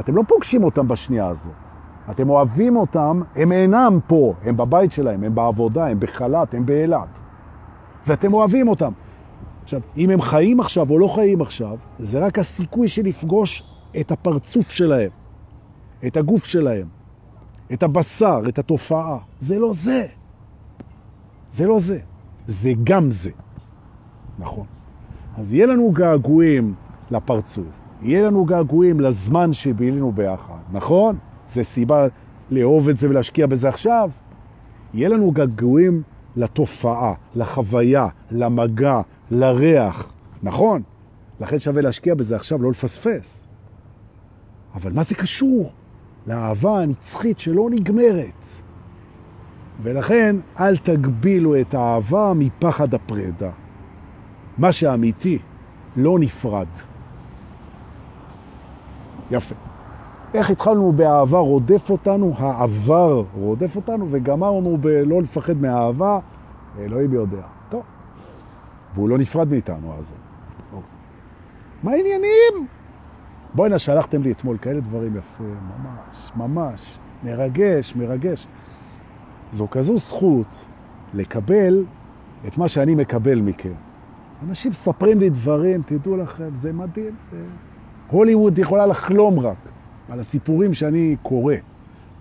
אתם לא פוגשים אותם בשנייה הזאת. אתם אוהבים אותם, הם אינם פה, הם בבית שלהם, הם בעבודה, הם בחל"ת, הם באילת. ואתם אוהבים אותם. עכשיו, אם הם חיים עכשיו או לא חיים עכשיו, זה רק הסיכוי של לפגוש את הפרצוף שלהם, את הגוף שלהם, את הבשר, את התופעה. זה לא זה. זה לא זה. זה גם זה. נכון. אז יהיה לנו געגועים לפרצוף, יהיה לנו געגועים לזמן שבילינו ביחד, נכון? זה סיבה לאהוב את זה ולהשקיע בזה עכשיו. יהיה לנו געגועים לתופעה, לחוויה, למגע, לריח, נכון? לכן שווה להשקיע בזה עכשיו, לא לפספס. אבל מה זה קשור לאהבה הנצחית שלא נגמרת? ולכן אל תגבילו את האהבה מפחד הפרדה. מה שאמיתי לא נפרד. יפה. איך התחלנו באהבה רודף אותנו, העבר רודף אותנו, וגמרנו בלא לפחד מהאהבה, אלוהים יודע. טוב. והוא לא נפרד מאיתנו אז. מה העניינים? בואי הנה, שלחתם לי אתמול כאלה דברים יפה, ממש, ממש, מרגש, מרגש. זו כזו זכות לקבל את מה שאני מקבל מכם. אנשים מספרים לי דברים, תדעו לכם, זה מדהים. זה... הוליווד יכולה לחלום רק על הסיפורים שאני קורא.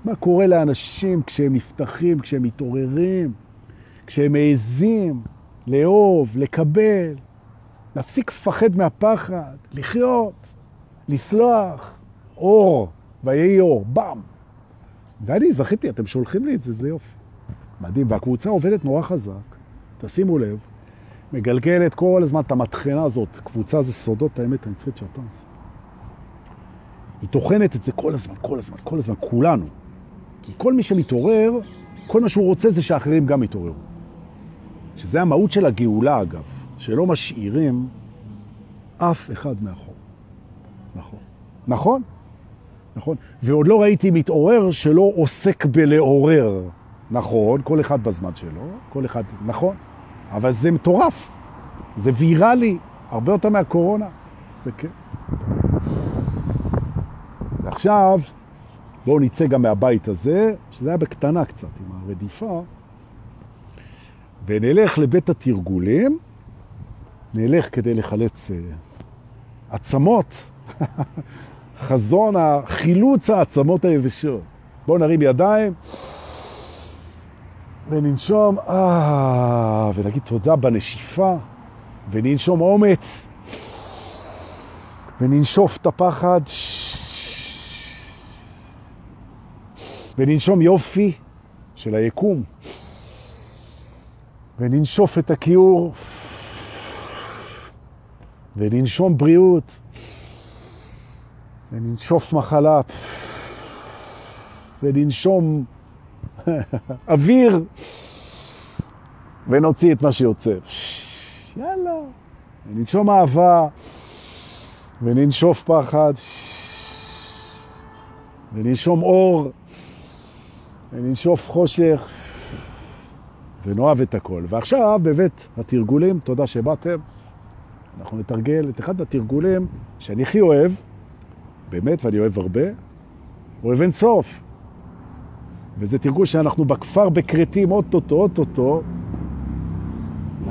מה קורה לאנשים כשהם נפתחים, כשהם מתעוררים, כשהם מעזים לאהוב, לקבל, להפסיק לפחד מהפחד, לחיות, לסלוח, אור, ויהי אור, במ. ואני זכיתי, אתם שולחים לי את זה, זה יופי. מדהים, והקבוצה עובדת נורא חזק, תשימו לב, מגלגלת כל הזמן את המתחנה הזאת, קבוצה זה סודות האמת הנצחית של הטנץ. היא תוכנת את זה כל הזמן, כל הזמן, כל הזמן, כולנו. כי כל מי שמתעורר, כל מה שהוא רוצה זה שאחרים גם יתעוררו. שזה המהות של הגאולה, אגב, שלא משאירים אף אחד מאחור. נכון. נכון? נכון. ועוד לא ראיתי מתעורר שלא עוסק בלעורר. נכון, כל אחד בזמן שלו, כל אחד, נכון. אבל זה מטורף, זה ויראלי, הרבה יותר מהקורונה. זה כן. ועכשיו, בואו נצא גם מהבית הזה, שזה היה בקטנה קצת עם הרדיפה, ונלך לבית התרגולים, נלך כדי לחלץ uh, עצמות, חזון החילוץ העצמות היבשות. בואו נרים ידיים. וננשום, אה, ונגיד תודה בנשיפה, וננשום אומץ, וננשוף את הפחד, וננשום יופי של היקום, וננשוף את הכיעור, וננשום בריאות, וננשוף מחלה, וננשום אוויר, ונוציא את מה שיוצא. יאללה. וננשום אהבה, וננשוף פחד, וננשום אור, וננשוף חושך, ונאהב את הכל. ועכשיו, בבית התרגולים, תודה שבאתם, אנחנו נתרגל את אחד התרגולים שאני הכי אוהב, באמת, ואני אוהב הרבה, אוהב אין סוף. וזה תרגול שאנחנו בכפר בקרטים, אוטוטו, אוטוטו,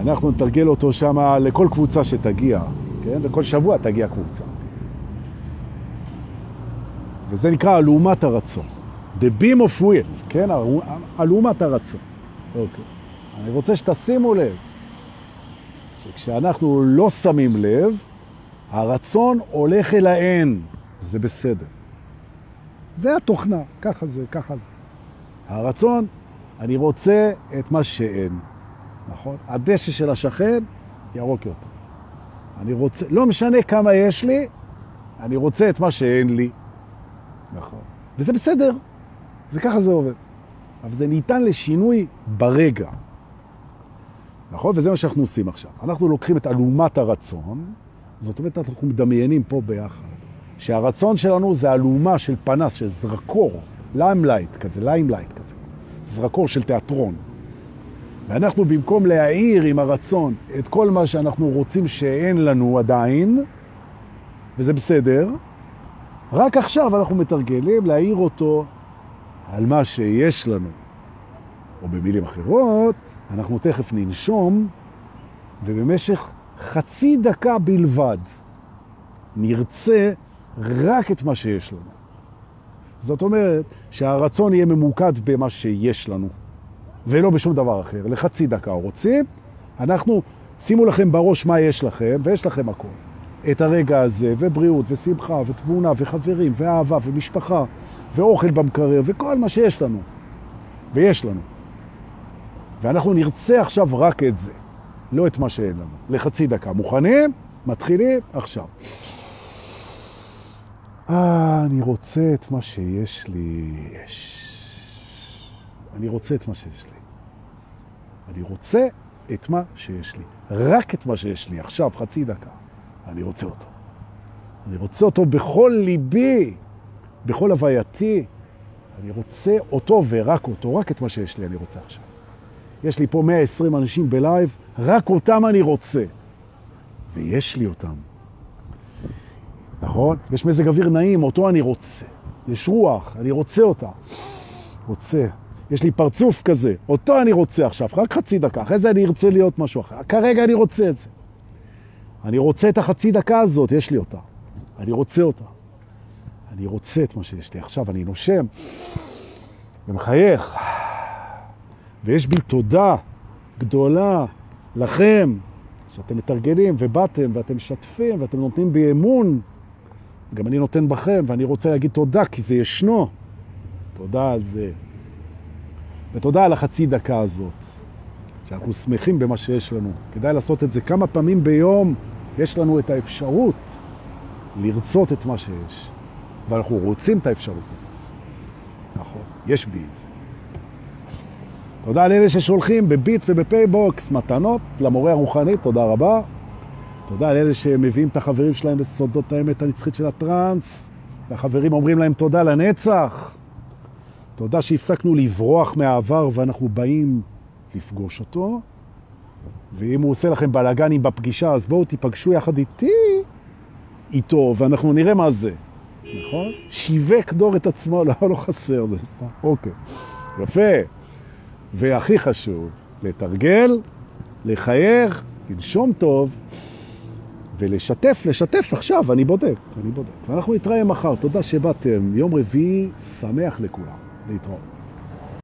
אנחנו נתרגל אותו שם לכל קבוצה שתגיע, כן? וכל שבוע תגיע קבוצה. וזה נקרא אלומת הרצון. The beam of will, כן? אלומת הרצון. אוקיי. אני רוצה שתשימו לב שכשאנחנו לא שמים לב, הרצון הולך אל האין. זה בסדר. זה התוכנה, ככה זה, ככה זה. הרצון, אני רוצה את מה שאין, נכון? הדשא של השכן ירוק יותר. אני רוצה, לא משנה כמה יש לי, אני רוצה את מה שאין לי. נכון. וזה בסדר, זה ככה זה עובד. אבל זה ניתן לשינוי ברגע. נכון? וזה מה שאנחנו עושים עכשיו. אנחנו לוקחים את אלומת הרצון, זאת אומרת, אנחנו מדמיינים פה ביחד, שהרצון שלנו זה אלומה של פנס, של זרקור, limelight כזה, limelight כזה, זרקור של תיאטרון. ואנחנו במקום להעיר עם הרצון את כל מה שאנחנו רוצים שאין לנו עדיין, וזה בסדר, רק עכשיו אנחנו מתרגלים להעיר אותו על מה שיש לנו. או במילים אחרות, אנחנו תכף ננשום, ובמשך חצי דקה בלבד נרצה רק את מה שיש לנו. זאת אומרת שהרצון יהיה ממוקד במה שיש לנו, ולא בשום דבר אחר. לחצי דקה רוצים, אנחנו, שימו לכם בראש מה יש לכם, ויש לכם הכל. את הרגע הזה, ובריאות, ושמחה, ותבונה, וחברים, ואהבה, ומשפחה, ואוכל במקרר, וכל מה שיש לנו. ויש לנו. ואנחנו נרצה עכשיו רק את זה, לא את מה שאין לנו. לחצי דקה. מוכנים? מתחילים? עכשיו. אה, אני רוצה את מה שיש לי. יש. אני רוצה את מה שיש לי. אני רוצה את מה שיש לי. רק את מה שיש לי. עכשיו, חצי דקה. אני רוצה אותו. אני רוצה אותו בכל ליבי, בכל הווייתי. אני רוצה אותו ורק אותו, רק את מה שיש לי אני רוצה עכשיו. יש לי פה 120 אנשים בלייב, רק אותם אני רוצה. ויש לי אותם. נכון? יש מזג אוויר נעים, אותו אני רוצה. יש רוח, אני רוצה אותה. רוצה. יש לי פרצוף כזה, אותו אני רוצה עכשיו, רק חצי דקה, אחרי זה אני ארצה להיות משהו אחר. כרגע אני רוצה את זה. אני רוצה את החצי דקה הזאת, יש לי אותה. אני רוצה אותה. אני רוצה את מה שיש לי. עכשיו אני נושם ומחייך. ויש בי תודה גדולה לכם, שאתם מתרגלים ובאתם ואתם משתפים ואתם נותנים בי אמון. גם אני נותן בכם, ואני רוצה להגיד תודה, כי זה ישנו. תודה על זה. ותודה על החצי דקה הזאת, שאנחנו שמחים במה שיש לנו. כדאי לעשות את זה כמה פעמים ביום. יש לנו את האפשרות לרצות את מה שיש, ואנחנו רוצים את האפשרות הזאת. נכון, יש בי את זה. תודה לאלה ששולחים בביט ובפייבוקס מתנות למורה הרוחני, תודה רבה. תודה לאלה שמביאים את החברים שלהם לסודות האמת הנצחית של הטרנס, והחברים אומרים להם תודה לנצח. תודה שהפסקנו לברוח מהעבר ואנחנו באים לפגוש אותו. ואם הוא עושה לכם בלאגנים בפגישה, אז בואו תיפגשו יחד איתי, איתו, ואנחנו נראה מה זה. נכון? שיווק דור את עצמו, לא, לא חסר, זה סתם. אוקיי. יפה. והכי חשוב, לתרגל, לחייך, לנשום טוב, ולשתף, לשתף עכשיו, אני בודק, אני בודק. ואנחנו נתראה מחר, תודה שבאתם, יום רביעי שמח לכולם, להתראות.